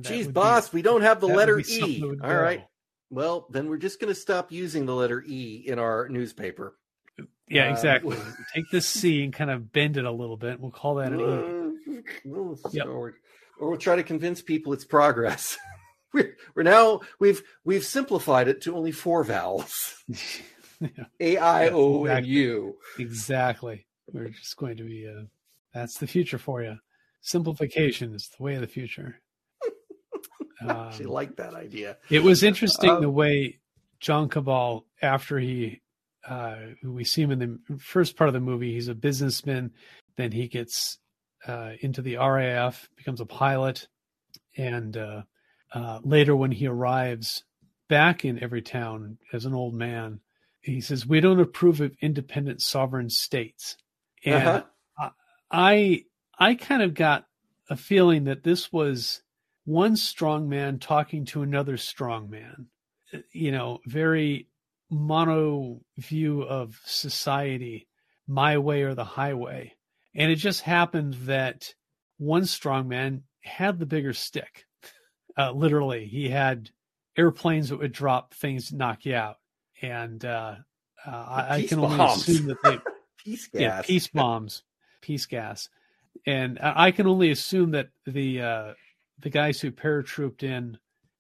Geez, would be- boss, we don't have the letter E. All right. Well, then we're just going to stop using the letter E in our newspaper. Yeah, uh, exactly. Take this C and kind of bend it a little bit. We'll call that an E. Uh, Yep. or, or we'll try to convince people it's progress. we're, we're now we've we've simplified it to only four vowels: Yeah, A, I, O, and. U. exactly. We're just going to be. Uh, that's the future for you. Simplification is the way of the future. Um, like that idea. It was interesting Um, the way John Cabal, after he, uh, we see him in the first part of the movie, he's a businessman. Then he gets uh, into the RAF, becomes a pilot, and uh, uh, later when he arrives back in Everytown as an old man, he says, "We don't approve of independent sovereign states." And Uh-huh. I I kind of got a feeling that this was one strong man talking to another strong man. You know, very mono view of society, my way or the highway. And it just happened that one strong man had the bigger stick. Uh, literally, he had airplanes that would drop things to knock you out. And uh, uh, I, I can only bombs. assume that they, Peace yeah, gas. peace bombs, peace gas, and I I can only assume that the uh, the guys who paratrooped in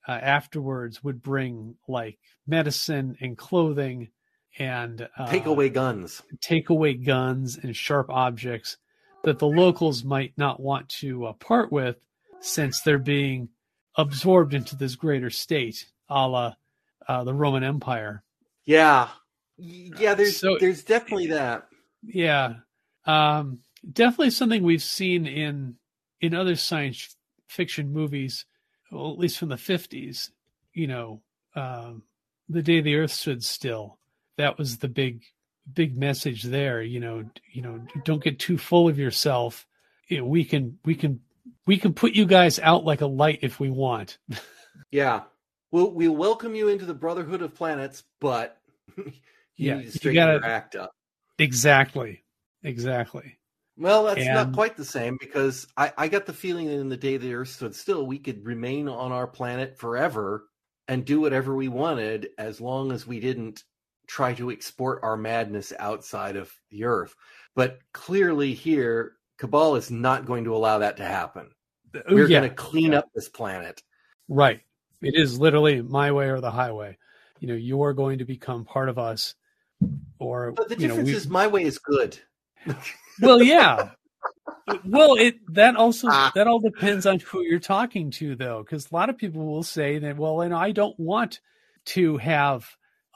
uh, afterwards would bring like medicine and clothing and uh, Take away guns. take away guns and sharp objects that the locals might not want to uh, part with, since they're being absorbed into this greater state, a la uh, the Roman Empire. Yeah. Yeah, there's So- there's definitely that. Yeah, um, definitely something we've seen in in other science fiction movies, well, at least from the fifties. You know, um, the day the Earth stood still. That was the big big message there. You know, you know, don't get too full of yourself. You know, we can we can we can put you guys out like a light if we want. Yeah. We'll we'll welcome you into the Brotherhood of Planets, but you Yeah, need to straighten gotta- your act up. exactly, exactly. Well, that's not quite the same because I, I got the feeling that in the day the Earth stood still, we could remain on our planet forever and do whatever we wanted as long as we didn't try to export our madness outside of the Earth. But clearly, here, Cabal is not going to allow that to happen. Oh, We're Oh, yeah. going to clean yeah. up this planet. Right. It is literally my way or the highway. You know, you are going to become part of us, or But the you know, difference is my way is good. Well, yeah. well, it that also Ah. that all depends on who you're talking to, though, because a lot of people will say that, well, and I don't want to have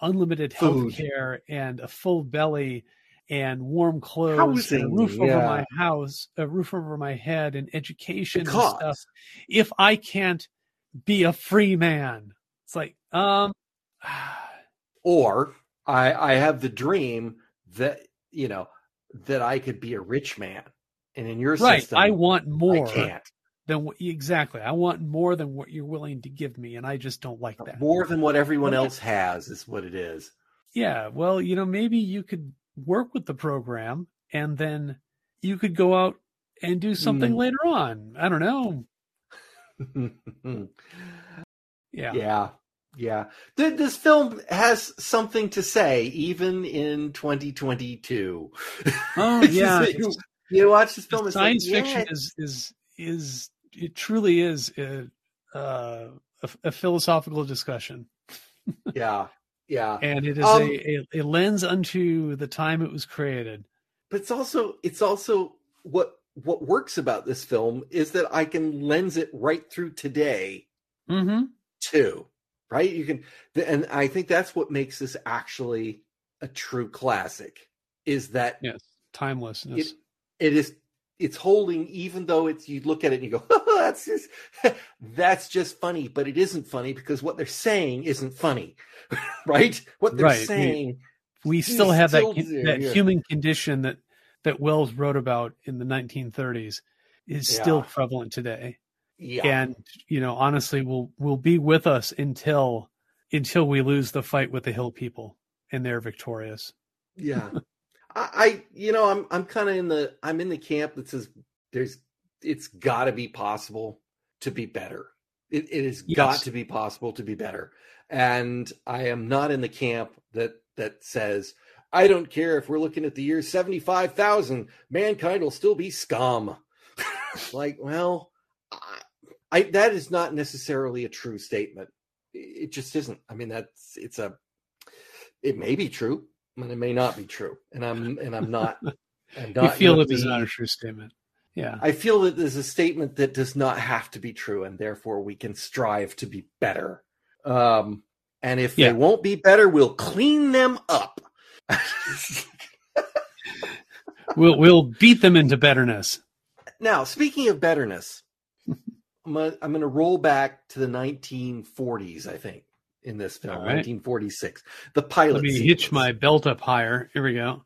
unlimited health care and a full belly and warm clothes and a Housing, roof over my house, a roof over my head and education and stuff if I can't be a free man? It's like, um, or I, I have the dream that you know that I could be a rich man, and in your right. system, I want more I can't than what exactly. I want more than what you're willing to give me, and I just don't like that. more than what everyone else has is what it is. Yeah, well, you know, maybe you could work with the program and then you could go out and do something Mm. later on. I don't know. Yeah. yeah, yeah. Th- This film has something to say, even in 2022. Oh yeah. you, you watch this film, it's like, Science yeah, fiction is is is it truly is a, uh, a, a philosophical discussion, yeah, yeah. and it is Um, a, a, a lens unto the time it was created. but it's also it's also what what works about this film is that I can lens it right through today Mm-hmm. too, right? You can, and I think that's what makes this actually a true classic. Is that Yes, timelessness. it? It is. It's holding, even though it's. You look at it and you go, oh, "That's just, that's just funny," but it isn't funny because what they're saying isn't funny, right? What they're Right, saying, we He's still have still that there, that yeah. human condition that that Wells wrote about in the 1930s is still prevalent today. Yeah, And you know, honestly, will will be with us until until we lose the fight with the hill people and they're victorious. yeah. I, I you know i'm i'm kind of in the i'm in the camp that says there's it's got to be possible to be better. It, it has got to be possible to be better. And i am not in the camp that that says i don't care if we're looking at the year 75000 mankind will still be scum. Like well I, that is not necessarily a true statement it just isn't i mean that's it's a it may be true and it may not be true and i'm and i'm not i'm not you feel gonna it is not a true statement. Yeah. i feel that there's a statement that does not have to be true and therefore we can strive to be better um and if Yeah. they won't be better we'll clean them up We'll we'll beat them into betterness. now speaking of betterness i'm gonna, I'm gonna roll back to the 1940s i think in this film right. 1946 the pilot Let me sequence. hitch my belt up higher. Here we go.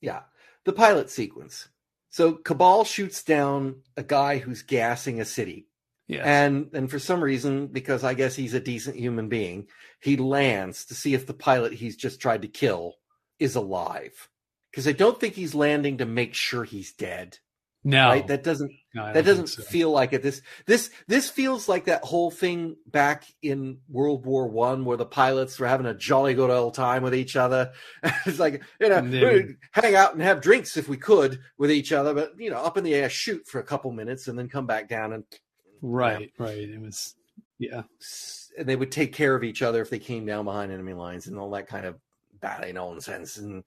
Yeah, the pilot sequence. So Cabal shoots down a guy who's gassing a city, Yes. and and for some reason, because I guess he's a decent human being, he lands to see if the pilot he's just tried to kill is alive. Because I don't think he's landing to make sure he's dead. No, Right? That doesn't no, that doesn't so. feel like it. This this this feels like that whole thing back in World War One, where the pilots were having a jolly good old time with each other. it's like you know, we'd hang out and have drinks if we could with each other, but you know, up in the air, shoot for a couple minutes, and then come back down and Right, right. It was yeah. and they would take care of each other if they came down behind enemy lines and all that kind of bad nonsense. And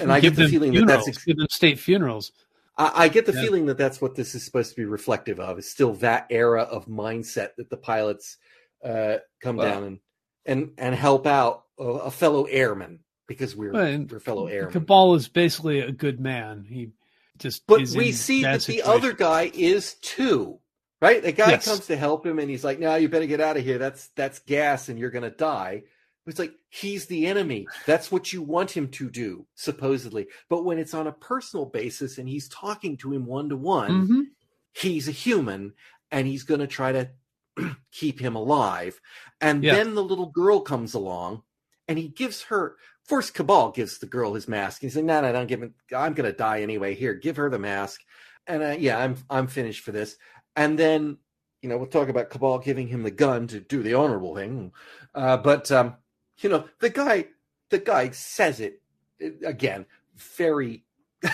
and I Give get the feeling that that's ex- give them state funerals. I, I get the Yeah. feeling that that's what this is supposed to be reflective of. Is still that era of mindset that the pilots uh, come Well- down and and and help out a, a fellow airman because we're Well, we're fellow airmen. Cabal is basically a good man. He just But we see that the other guy is too. Right? The guy Yes. comes to help him and he's like, "No, you better get out of here. That's that's gas and you're going to die." It's like he's the enemy. That's what you want him to do, supposedly. But when it's on a personal basis and he's talking to him one to one, he's a human and he's going to try to keep him alive. And Yes. then the little girl comes along and he gives her first Cabal gives the girl his mask. He's like, no, no, don't give it. I'm going to die anyway. Here, give her the mask. And uh, yeah, I'm I'm finished for this. And then you know we'll talk about Cabal giving him the gun to do the honorable thing. Uh, but um, you know the guy the guy says it uh, again very.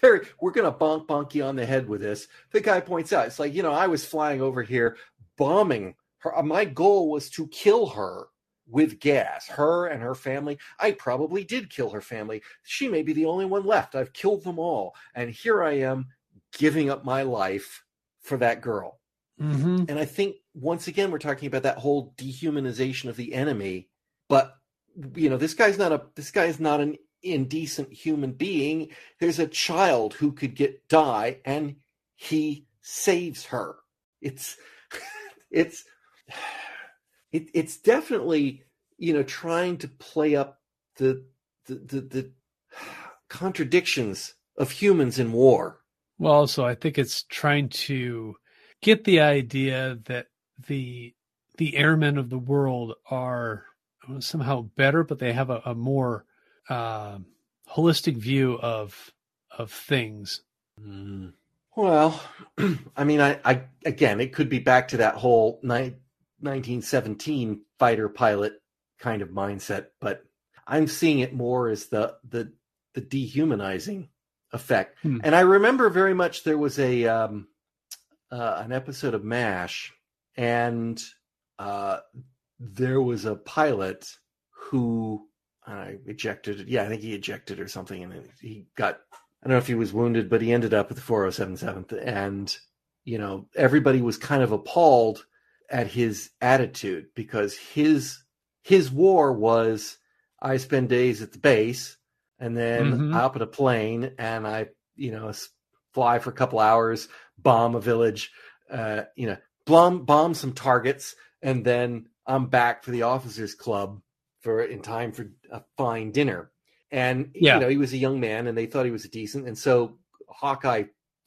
Very, we're gonna bonk bonk you on the head with this. The guy points out, it's like, you know, I was flying over here bombing her. My goal was to kill her with gas, her and her family. I probably did kill her family. She may be the only one left. I've killed them all. And here I am giving up my life for that girl. Mhm. And I think once again, we're talking about that whole dehumanization of the enemy. But you know, this guy's not a this guy is not an indecent human being. There's a child who could get die, and he saves her. It's it's it, it's definitely you know trying to play up the the the, the contradictions of humans in war. Well, also, I think it's trying to get the idea that the the airmen of the world are somehow better, but they have a, a more uh, holistic view of of things. Mm. Well, I mean, I, I again, it could be back to that whole ni- 1917 fighter pilot kind of mindset, but I'm seeing it more as the the the dehumanizing effect. Hmm. And I remember very much there was a um, uh, an episode of MASH, and uh, there was a pilot who I ejected. Yeah, I think he ejected or something, and he got I don't know if he was wounded, but he ended up with the 4077th. And, you know, everybody was kind of appalled at his attitude because his his war was I spend days at the base and then mm-hmm. I hop in a plane and I, you know, fly for a couple hours, bomb a village, uh, you know, bomb bomb some targets, and then I'm back for the officers club for in time for a fine dinner. And yeah. you know, he was a young man, and they thought he was decent, and so Hawkeye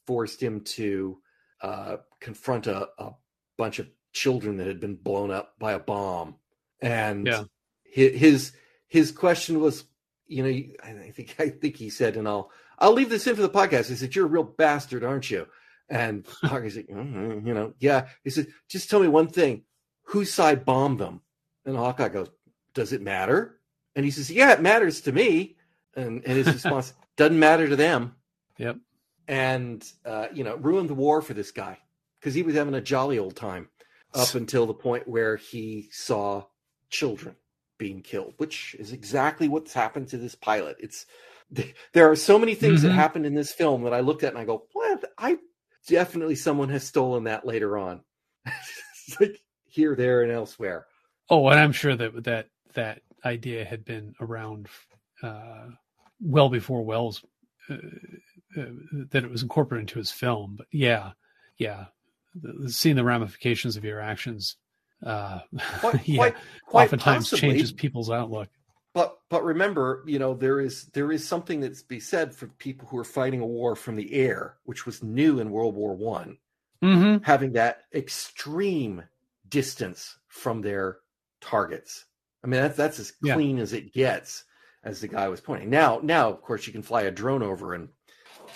forced him to uh, confront a, a, bunch of children that had been blown up by a bomb. And yeah. his his question was, you know, I think I think he said, and I'll I'll leave this in for the podcast. He said, "You're a real bastard, aren't you?" And Hawkeye's like, mm-hmm, you know, yeah. He said, "Just tell me one thing: whose side bombed them?" And Hawkeye goes, "Does it matter?" And he says, Yeah, it matters to me. And, and his response, Doesn't matter to them. Yep. And, uh, you know, ruined the war for this guy because he was having a jolly old time up until the point where he saw children being killed, which is exactly what's happened to this pilot. It's there are so many things mm-hmm. that happened in this film that I looked at and I go, well, I definitely someone has stolen that later on. like here, there, and elsewhere. Oh, and I'm sure that that that idea had been around uh, well before Wells uh, uh, that it was incorporated into his film. But yeah, yeah, the, seeing the ramifications of your actions, uh, quite, yeah, quite, quite oftentimes possibly. changes people's outlook. But but remember, you know, there is there is something that's be said for people who are fighting a war from the air, which was new in World War One, mm-hmm. having that extreme distance from their targets I mean, that's that's as clean yeah. as it gets, as the guy was pointing. Now, now, of course, you can fly a drone over and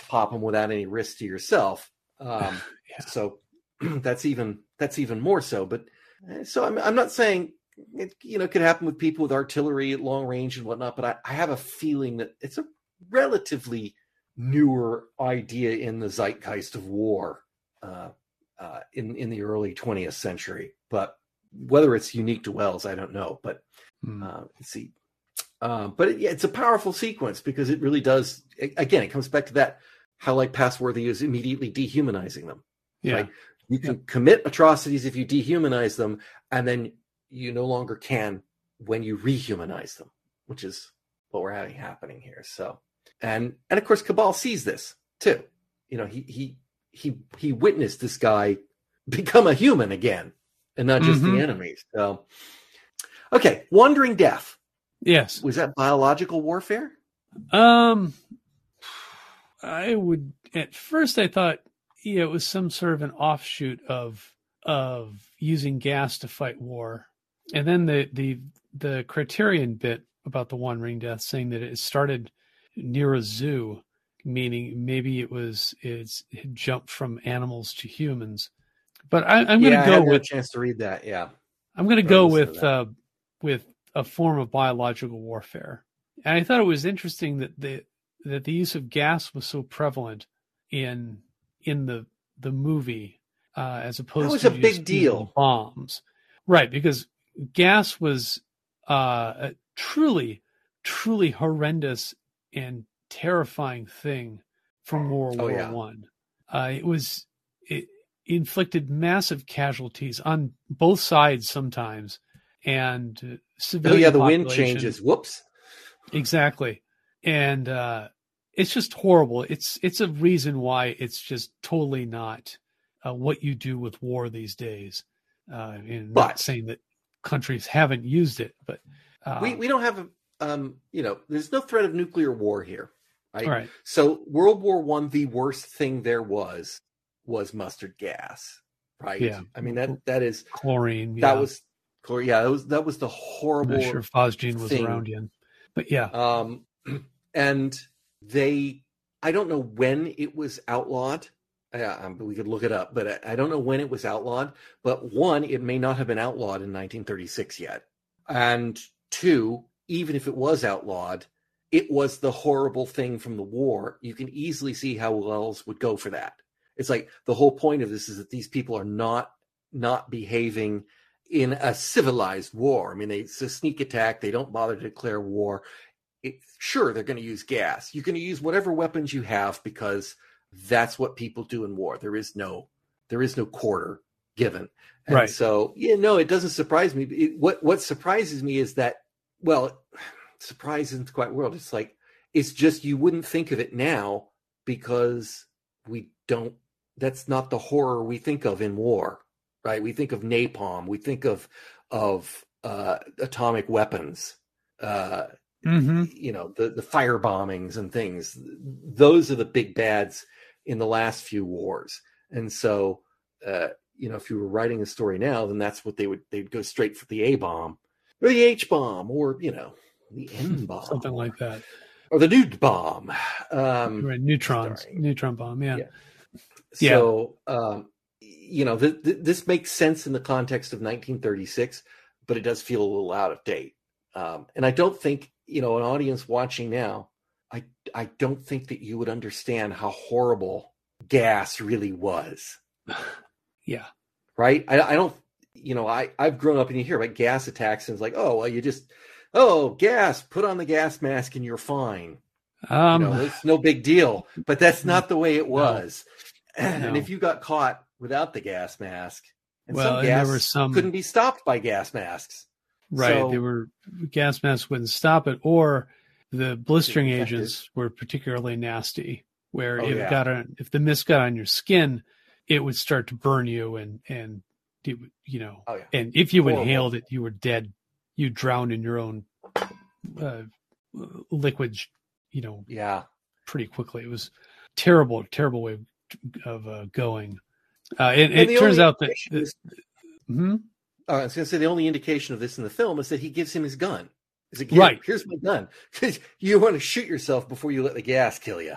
pop them without any risk to yourself. Um, yeah. So that's even that's even more so. But eh, so I'm I'm not saying it you know could happen with people with artillery at long range and whatnot, but I, I have a feeling that it's a relatively newer idea in the zeitgeist of war uh, uh, in in the early 20th century. But whether it's unique to Wells, I don't know. But mm. uh, let's see. Uh, but it, yeah, it's a powerful sequence because it really does. It, again, it comes back to that how like Passworthy is immediately dehumanizing them. Yeah, you can yeah. commit atrocities if you dehumanize them, and then you no longer can when you rehumanize them, which is what we're having happening here. So, and and of course, Cabal sees this too. You know, he he he he witnessed this guy become a human again and not just mm-hmm. the enemies. So, okay, Wandering Death. Yes. Was that biological warfare? Um, I would at first I thought yeah it was some sort of an offshoot of of using gas to fight war, and then the the the criterion bit about the Wandering Death saying that it started near a zoo, meaning maybe it was it's it jumped from animals to humans. But I, am going to go with a chance to read that. Yeah, I'm going to go with uh, with a form of biological warfare. And I thought it was interesting that the that the use of gas was so prevalent in in the the movie uh, as opposed that was to a big deal bombs, right? Because gas was uh, a truly truly horrendous and terrifying thing from World oh, War yeah. One. Uh, it was it, inflicted massive casualties on both sides sometimes, and civilian. Oh yeah, the wind changes. Whoops. Exactly, and uh, it's just horrible. It's it's a reason why it's just totally not uh, what you do with war these days. Uh, and But- not saying that countries haven't used it, but uh, we we don't have um you know there's no threat of nuclear war here, right? right. So World War One, the worst thing there was was mustard gas, right? Yeah. I mean that that is chlorine. that yeah. was chlorine. yeah that was that was the horrible. I'm sure Phosgene was around yet, but yeah, Um, and they, I don't know when it was outlawed. Uh, we could look it up, but I, I don't know when it was outlawed. But one, it may not have been outlawed in 1936 yet. And two, even if it was outlawed, it was the horrible thing from the war. You can easily see how Wells would go for that. It's like the whole point of this is that these people are not not behaving in a civilized war. I mean, they, it's a sneak attack. They don't bother to declare war. It, sure, they're going to use gas. You're going to use whatever weapons you have because that's what people do in war. There is no, there is no quarter given. And Right. So, yeah, no, it doesn't surprise me. It, what what surprises me is that, well, surprise isn't quite word. It's like it's just you wouldn't think of it now because we don't. That's not the horror we think of in war, right? We think of napalm. We think of of uh, atomic weapons. Uh, hmm you know the the fire bombings and things those are the big bads in the last few wars and so uh you know if you were writing a story now then that's what they would they'd go straight for the a bomb or the h bomb or you know the n bomb something like that. or the nude bomb um Right, neutrons, starring- neutron bomb. Yeah. Yeah. so um you know th- th- this makes sense in the context of 1936 but it does feel a little out of date um and i don't think you know an audience watching now i don't think that you would understand how horrible gas really was yeah, right i, I don't you know i i've grown up and you hear about gas attacks and it's like oh well you just oh gas put on the gas mask and you're fine um, you know, it's no big deal. But that's not the way it was. And No. if you got caught without the gas mask, and well, some and gas there were some couldn't be stopped by gas masks. right. so- they were gas masks wouldn't stop it, or the blistering agents were particularly nasty. Where Oh, if yeah. got on, if the mist got on your skin, it would start to burn you, and and it you know, Oh yeah, and if you Horrible. inhaled it, you were dead. You drowned in your own uh, liquid, you know, yeah. pretty quickly. It was terrible, terrible way of uh, going. Uh, and, And it turns out that, indication Mhm. uh, I was going to say the only indication of this in the film is that he gives him his gun. Is like, Right. Here's my gun. Because you want to shoot yourself before you let the gas kill you.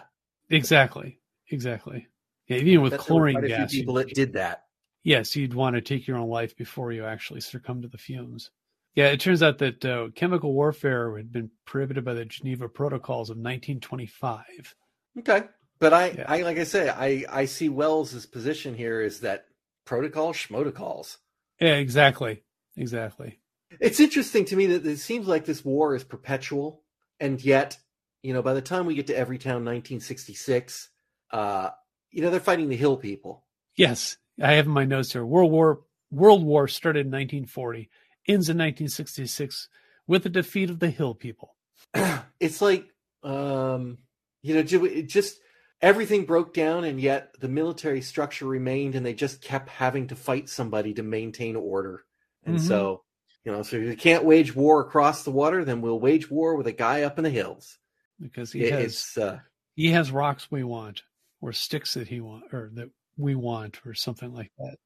exactly, exactly. Yeah, even with That there were chlorine quite a few gas, people that did that. yes, you'd want to take your own life before you actually succumb to the fumes. Yeah, it turns out that uh, chemical warfare had been prohibited by the Geneva Protocols of 1925. Okay. But I, Yeah. I like I say, I, I see Wells's position here is that protocol schmotocols. Yeah, exactly, exactly. It's interesting to me that it seems like this war is perpetual, and yet, you know, by the time we get to Everytown, 1966, uh, you know, they're fighting the Hill people. Yes, I have in my notes here. World War World War started in 1940, ends in 1966 with the defeat of the Hill people. it's like, um, you know, it just everything broke down, and yet the military structure remained, and they just kept having to fight somebody to maintain order. And Mhm. so, you know, so if you can't wage war across the water, then we'll wage war with a guy up in the hills. because he It- has uh, he has rocks we want or sticks that he want or that we want or something like that.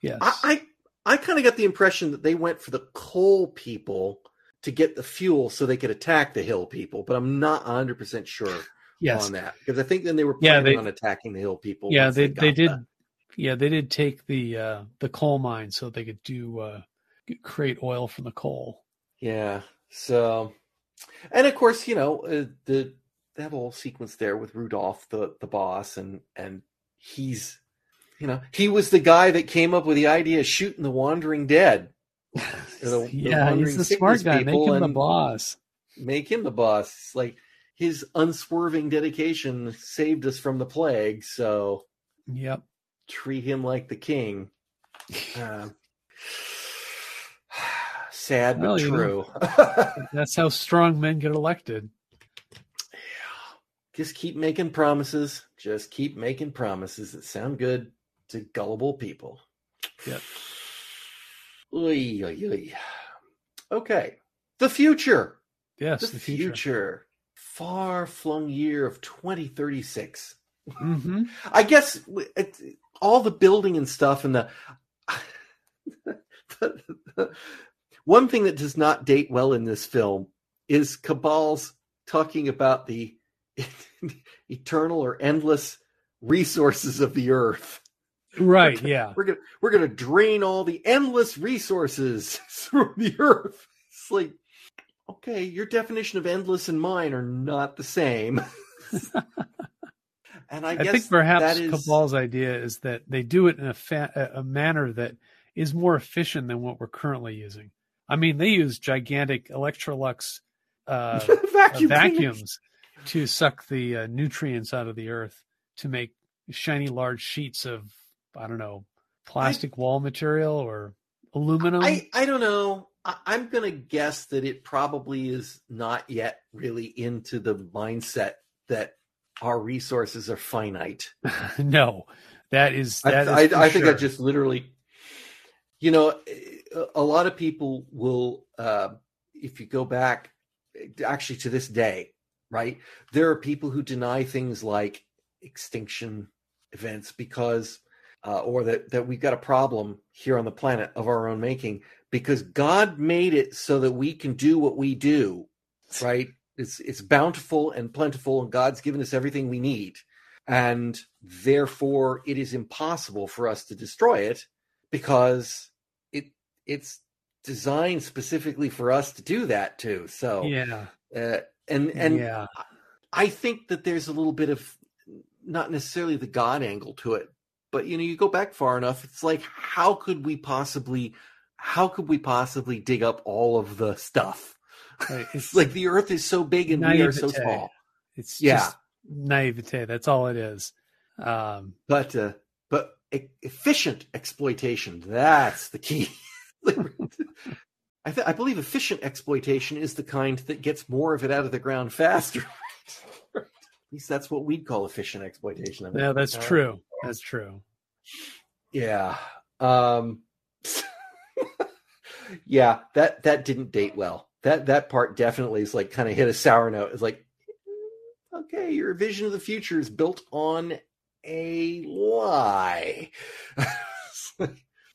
Yes. I I, I kind of got the impression that they went for the coal people to get the fuel so they could attack the hill people, but I'm not 100 percent sure yes. on that because I think then they were Yeah, planning they- on attacking the hill people. Yeah, once they they did that. yeah, they did take the uh the coal mine so they could do uh create oil from the coal. Yeah. So, and of course, you know, uh, the a whole sequence there with Rudolph, the the boss, and and he's, you know, he was the guy that came up with the idea of shooting the wandering dead. The- yeah, he's the smart guy. Make him the boss. Make him the boss. It's like his unswerving dedication saved us from the plague, so Yep. treat him like the king. Um, sad but Well, you know. true. That's how strong men get elected. just keep making promises. Just keep making promises that sound good to gullible people. Yep. Oy, oy, oy. Okay. The future. Yes, The, the, future. future. Far flung year of 2036. hmm I guess it, all the building and stuff and the, one thing that does not date well in this film is Cabal's talking about the eternal or endless resources of the earth. Right. Yeah. We're gonna we're gonna drain all the endless resources from the earth. It's like, okay, your definition of endless and mine are not the same. and I, I, guess think perhaps is Cabal's idea is that they do it in a, fa- a manner that is more efficient than what we're currently using. I mean, they use gigantic Electrolux uh, vacuum cleaners. vacuums to suck the uh, nutrients out of the earth to make shiny large sheets of I don't know plastic wall material or aluminum. I, I don't know. I, I'm going to guess that it probably is not yet really into the mindset that our resources are finite. no, that is I, that is I, I think sure. I just literally, you know, a- lot of people will, uh, if you go back actually to this day, right? There are people who deny things like extinction events because, uh, or that, that we've got a problem here on the planet of our own making because God made it so that we can do what we do, right? It's, it's bountiful and plentiful, and God's given us everything we need and therefore it is impossible for us to destroy it because it's designed specifically for us to do that too so yeah, uh, and and yeah, i think that there's a little bit of not necessarily the god angle to it but you know you go back far enough it's like how could we possibly how could we possibly dig up all of the stuff right. it's like the earth is so big and we are so small it's yeah. just naivete. That's all it is. Um, but uh, but e- efficient exploitation that's the key I, th- I believe efficient exploitation is the kind that gets more of it out of the ground faster at least that's what we'd call efficient exploitation of it. yeah, that's Uh, true. That's true. yeah um yeah that that didn't date well that that part definitely is like kind of hit a sour note it's like okay your vision of the future is built on a lie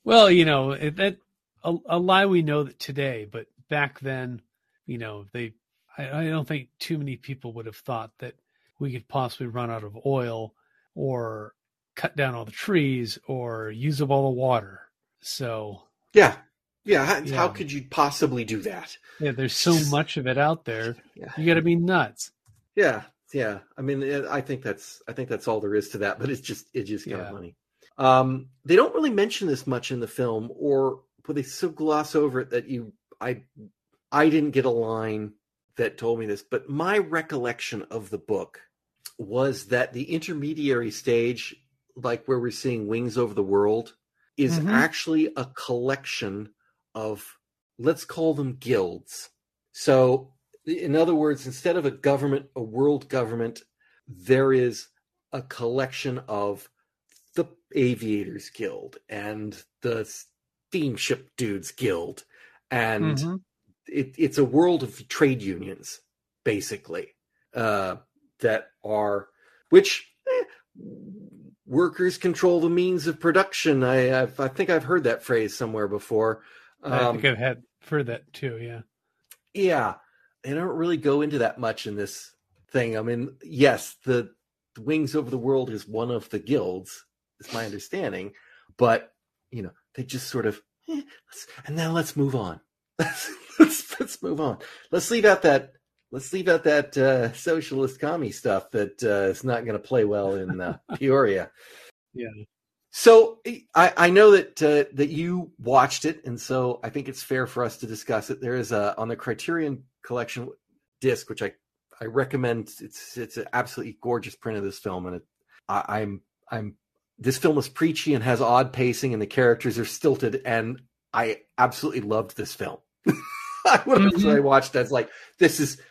Well, you know that a, a lie we know that today, but back then, you know, they. I, I don't think too many people would have thought that we could possibly run out of oil, or cut down all the trees, or use up all the water. So yeah yeah how, Yeah. how could you possibly do that yeah, there's so much of it out there. yeah You got to be nuts. yeah yeah i mean i think that's i think that's all there is to that but it's just it's just kind Yeah. of funny um they don't really mention this much in the film or but they so gloss over it that you i i didn't get a line that told me this but my recollection of the book was that the intermediary stage like where we're seeing wings over the world is Mhm. actually a collection of let's call them guilds so in other words instead of a government a world government there is a collection of the aviators guild and the steamship dudes guild and Mhm. it, it's a world of trade unions basically uh, that are which eh, workers control the means of production I, I've, I think i've heard that phrase somewhere before I Um, think I've had heard that too. Yeah. yeah they don't really go into that much in this thing i mean yes the, the wings over the world is one of the guilds is my understanding but you know they just sort of eh, and now let's move on let's, let's let's move on let's leave out that let's leave out that uh, socialist commie stuff that uh, is not going to play well in uh, peoria Yeah. so I, I know that uh, that you watched it, and so I think it's fair for us to discuss it. There is a on the Criterion Collection disc, which I I recommend. It's it's an absolutely gorgeous print of this film, and it, I, I'm I'm this film is preachy and has odd pacing, and the characters are stilted, and I absolutely loved this film. I would have Mhm. I watched. was like, this is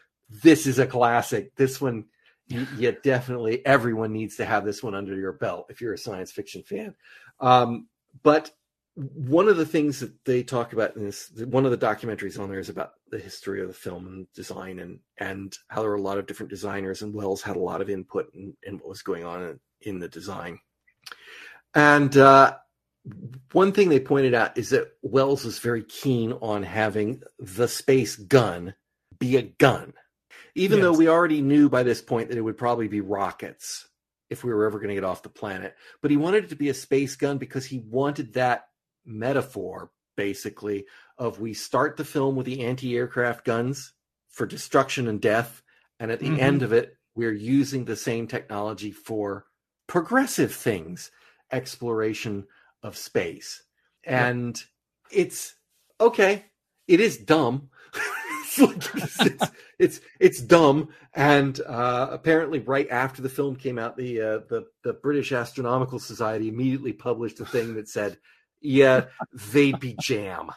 this is a classic. This one, you, you definitely everyone needs to have this one under your belt if you're a science fiction fan. Um, but one of the things that they talk about in this, one of the documentaries on there is about the history of the film and design, and and how there were a lot of different designers, and Wells had a lot of input in, in what was going on in, in the design. And uh, one thing they pointed out is that Wells was very keen on having the space gun be a gun, even yes. though we already knew by this point that it would probably be rockets if we were ever going to get off the planet. But he wanted it to be a space gun because he wanted that metaphor, basically, of we start the film with the anti aircraft guns for destruction and death. And at the mm-hmm. end of it, we're using the same technology for progressive things, exploration of space. And yep. it's okay, it is dumb. it's, it's, it's, it's dumb. And uh, apparently, right after the film came out, the uh, the the British Astronomical Society immediately published a thing that said yeah, they'd be jam.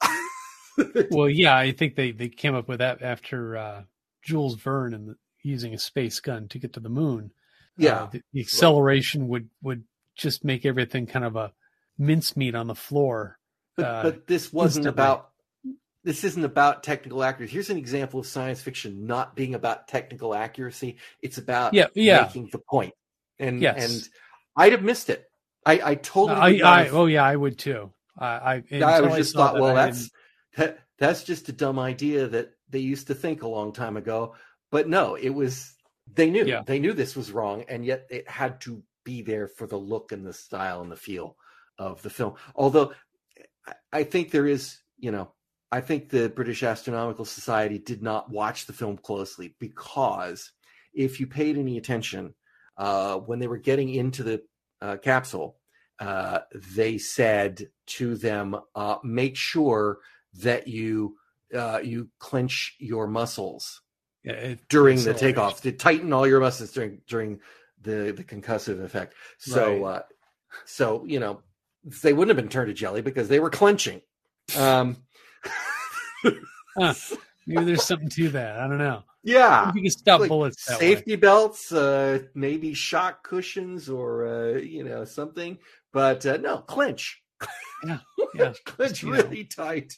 well, yeah, I think they they came up with that after uh, Jules Verne and the, using a space gun to get to the moon. Yeah, uh, the, the, acceleration right. would would just make everything kind of a mincemeat on the floor. But, uh, but this wasn't instantly. about. This isn't about technical accuracy. Here's an example of science fiction not being about technical accuracy. It's about yeah, yeah. making the point. And yes. and I'd have missed it. I, I totally. I, I, oh yeah, I would too. I, I, I was just thought, that, well, that's that, that's just a dumb idea that they used to think a long time ago. But no, it was they knew yeah. they knew this was wrong, and yet it had to be there for the look and the style and the feel of the film. Although I think there is, you know, I think the British Astronomical Society did not watch the film closely because if you paid any attention uh, when they were getting into the uh, capsule, uh, they said to them, uh, make sure that you uh, you clench your muscles yeah, during the takeoff. To tighten all your muscles during during the the concussive effect. So right. uh, so you know they wouldn't have been turned to jelly because they were clenching. Um, huh. Maybe there's something to that. I don't know. Yeah, you can stop like bullets. safety way. belts, uh, maybe shock cushions, or uh, you know something. But uh, no, clinch. Yeah, yeah, clinch really know. tight.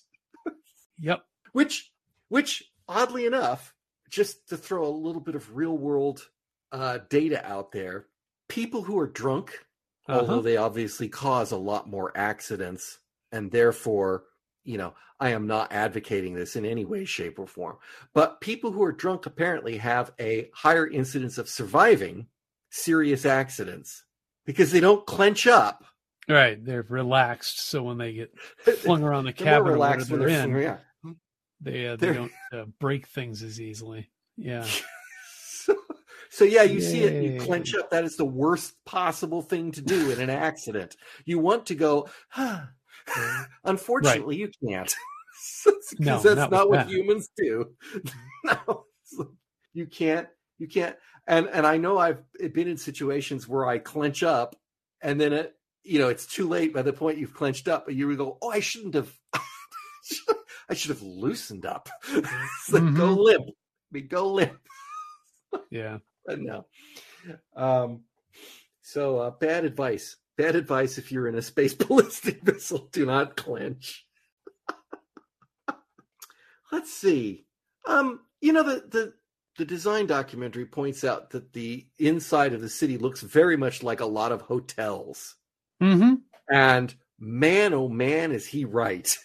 Yep. Which, which, oddly enough, just to throw a little bit of real world uh, data out there, people who are drunk, uh-huh. although they obviously cause a lot more accidents, and therefore you know, I am not advocating this in any way, shape, or form. But people who are drunk apparently have a higher incidence of surviving serious accidents because they don't clench up. Right, they're relaxed, so when they get flung around the cabin, relaxed they're, they're in, yeah. they uh, they don't uh, break things as easily. Yeah. so, yeah, you Yay. see it, you clench up. That is the worst possible thing to do in an accident. You want to go. Ah, Unfortunately, right. you can't. Because no, that's not, not what that. humans do. no, you can't. You can't. And and I know I've been in situations where I clench up, and then it, you know, it's too late by the point you've clenched up, but you go, "Oh, I shouldn't have. I should have loosened up. like, mm-hmm. Go limp. I mean, go limp. yeah. No. Um. So uh, bad advice. Bad advice if you're in a space ballistic missile. Do not clench. Let's see. Um, you know the the the design documentary points out that the inside of the city looks very much like a lot of hotels. Mm-hmm. And man, oh man, is he right?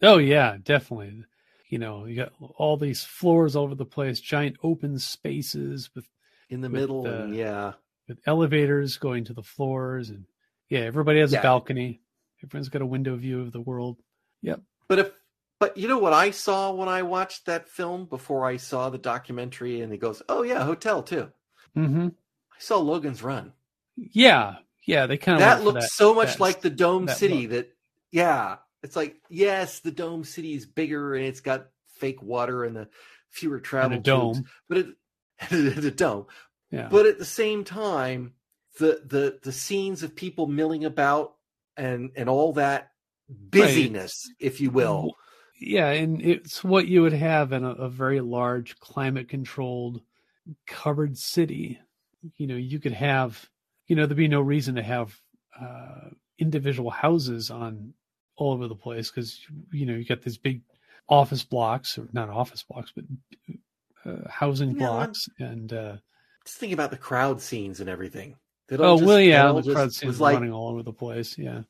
Oh yeah, definitely. You know, you got all these floors all over the place, giant open spaces with in the middle, uh, and yeah, with elevators going to the floors and yeah, everybody has yeah. a balcony. Everyone's got a window view of the world. Yep. But if but you know what I saw when I watched that film before I saw the documentary and he goes, "Oh yeah, hotel too." Mm-hmm. I saw Logan's Run. Yeah, yeah, they kind of that looks that, so much like the Dome that City. Look. That yeah, it's like yes, the Dome City is bigger and it's got fake water and the fewer travel and dome, but it dome. Yeah. But at the same time, the the the scenes of people milling about and and all that busyness, right. if you will. Yeah, and it's what you would have in a, a very large climate controlled covered city, you know, you could have, you know, there'd be no reason to have uh, individual houses on all over the place because you know you got these big office blocks or not office blocks but uh, housing blocks and uh, Just think about the crowd scenes and everything. They oh just- well yeah the crowd scenes like running all over the place yeah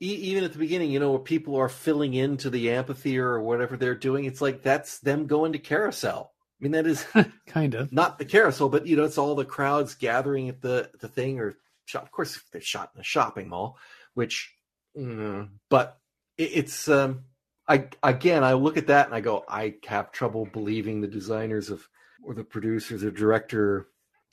e- even at the beginning, you know, where people are filling into the amphitheater or whatever they're doing. It's like that's them going to carousel. I mean, that is kind of not the carousel, but you know, it's all the crowds gathering at the the thing or shop. Of course, they're shot in a shopping mall, which, mm, but it, it's um, I again, I look at that and I go, I have trouble believing the designers of or the producers or director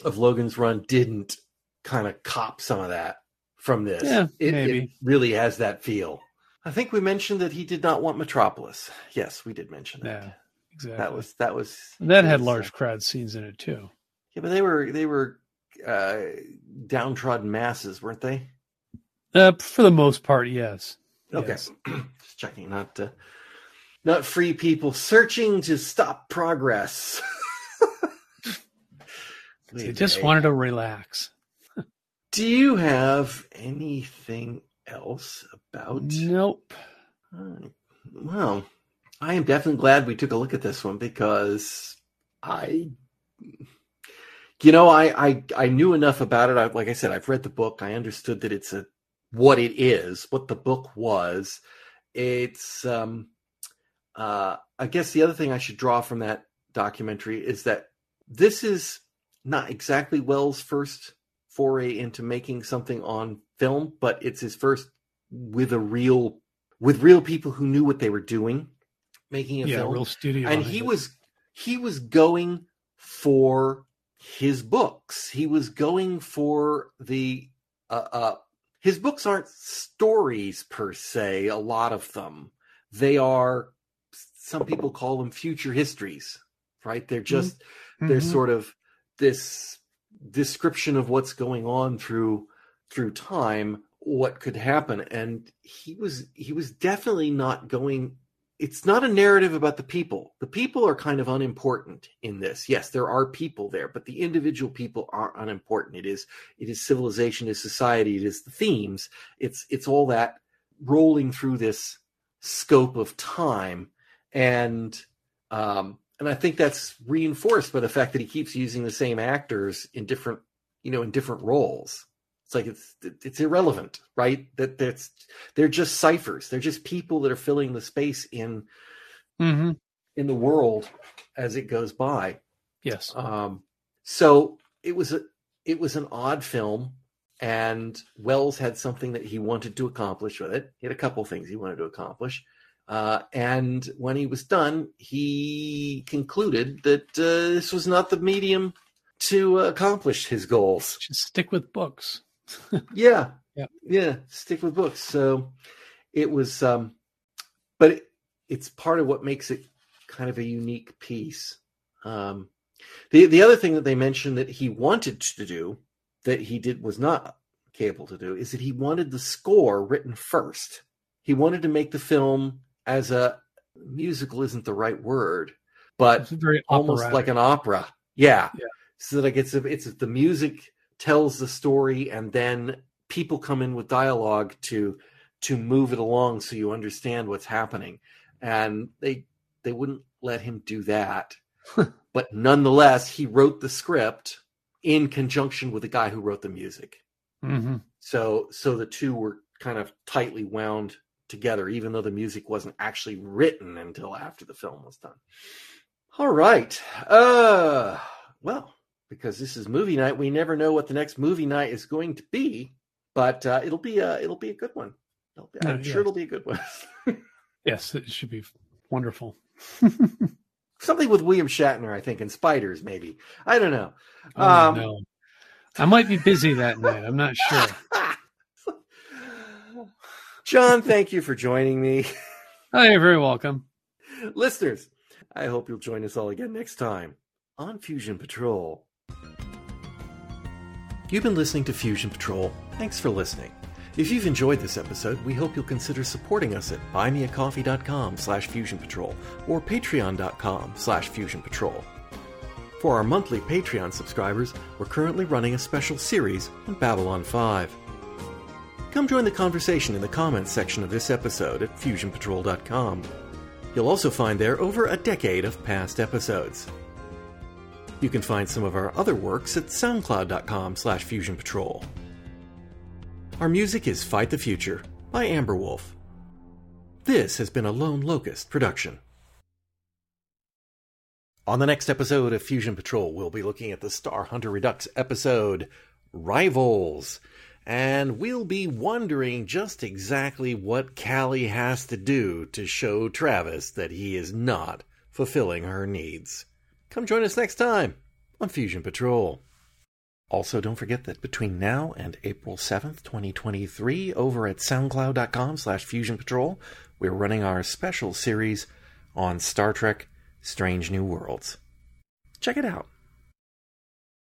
of Logan's Run didn't kind of cop some of that from this. Yeah, it, it really has that feel. I think we mentioned that he did not want Metropolis. Yes, we did mention that. yeah exactly That was that was that had large uh, crowd scenes in it too yeah, but they were they were uh, downtrodden masses, weren't they? uh, for the most part yes Okay, Yes. just checking, not uh, not free people searching to stop progress. they just wanted to relax Do you have anything else about? nope Uh, well, I am definitely glad we took a look at this one because I, you know, I I, I knew enough about it. I, like I said, I've read the book. I understood that it's a what it is, what the book was. It's um, uh, I guess the other thing I should draw from that documentary is that this is not exactly Wells' first foray into making something on film, but it's his first with a real with real people who knew what they were doing making a yeah film real studio and he it. was he was going for his books he was going for the uh, uh his books aren't stories per se a lot of them. They are some people call them future histories right? They're just they're Mhm. sort of this description of what's going on through through time what could happen. And he was he was definitely not going it's not a narrative about the people. The people are kind of unimportant in this. Yes there are people there but the individual people are unimportant. It is it is civilization it is society it is the themes. It's it's all that rolling through this scope of time. And um and i think that's reinforced by the fact that he keeps using the same actors in different you know in different roles it's like it's it's irrelevant right? That that's they're just ciphers. They're just people that are filling the space in Mhm. in the world as it goes by. Yes. Um so it was a it was an odd film and wells had something that he wanted to accomplish with it. He had a couple things he wanted to accomplish. Uh, and when he was done he concluded that uh, this was not the medium to accomplish his goals. Just stick with books yeah Yeah. yeah stick with books so it was um but it, it's part of what makes it kind of a unique piece um the the other thing that they mentioned that he wanted to do that he did was not capable to do is that he wanted the score written first he wanted to make the film as a musical isn't the right word but very almost operatic. like an opera. Yeah. Yeah. So like it's it's the music tells the story and then people come in with dialogue to to move it along so you understand what's happening. And they they wouldn't let him do that. but nonetheless, he wrote the script in conjunction with the guy who wrote the music. Mhm. So so the two were kind of tightly wound together, even though the music wasn't actually written until after the film was done. All right. Uh well, because this is movie night, we never know what the next movie night is going to be, but uh, it'll be a it'll be a good one. Be, I'm Uh, sure yes. it'll be a good one. yes it should be wonderful Something with William Shatner, I think, and spiders, maybe. I don't know. oh, Um, no i might be busy that night i'm not sure John, thank you for joining me. oh you're very welcome Listeners, I hope you'll join us all again next time on Fusion Patrol. You've been listening to Fusion Patrol. Thanks for listening. If you've enjoyed this episode, we hope you'll consider supporting us at buymeacoffee.com slash fusion patrol or patreon.com slash fusion patrol. For our monthly Patreon subscribers, we're currently running a special series on Babylon 5. Come join the conversation in the comments section of this episode at fusionpatrol.com. You'll also find there over a decade of past episodes. You can find some of our other works at soundcloud.com slash fusionpatrol. Our music is Fight the Future by Amber Wolf. This has been a Lone Locust production. On the next episode of Fusion Patrol, we'll be looking at the Starhunter Redux episode Rivals. And we'll be wondering just exactly what Callie has to do to show Travis that he is not fulfilling her needs. Come join us next time on Fusion Patrol. Also, don't forget that between now and April 7th, 2023, over at soundcloud.com slash Fusion Patrol, we're running our special series on Star Trek Strange New Worlds. Check it out.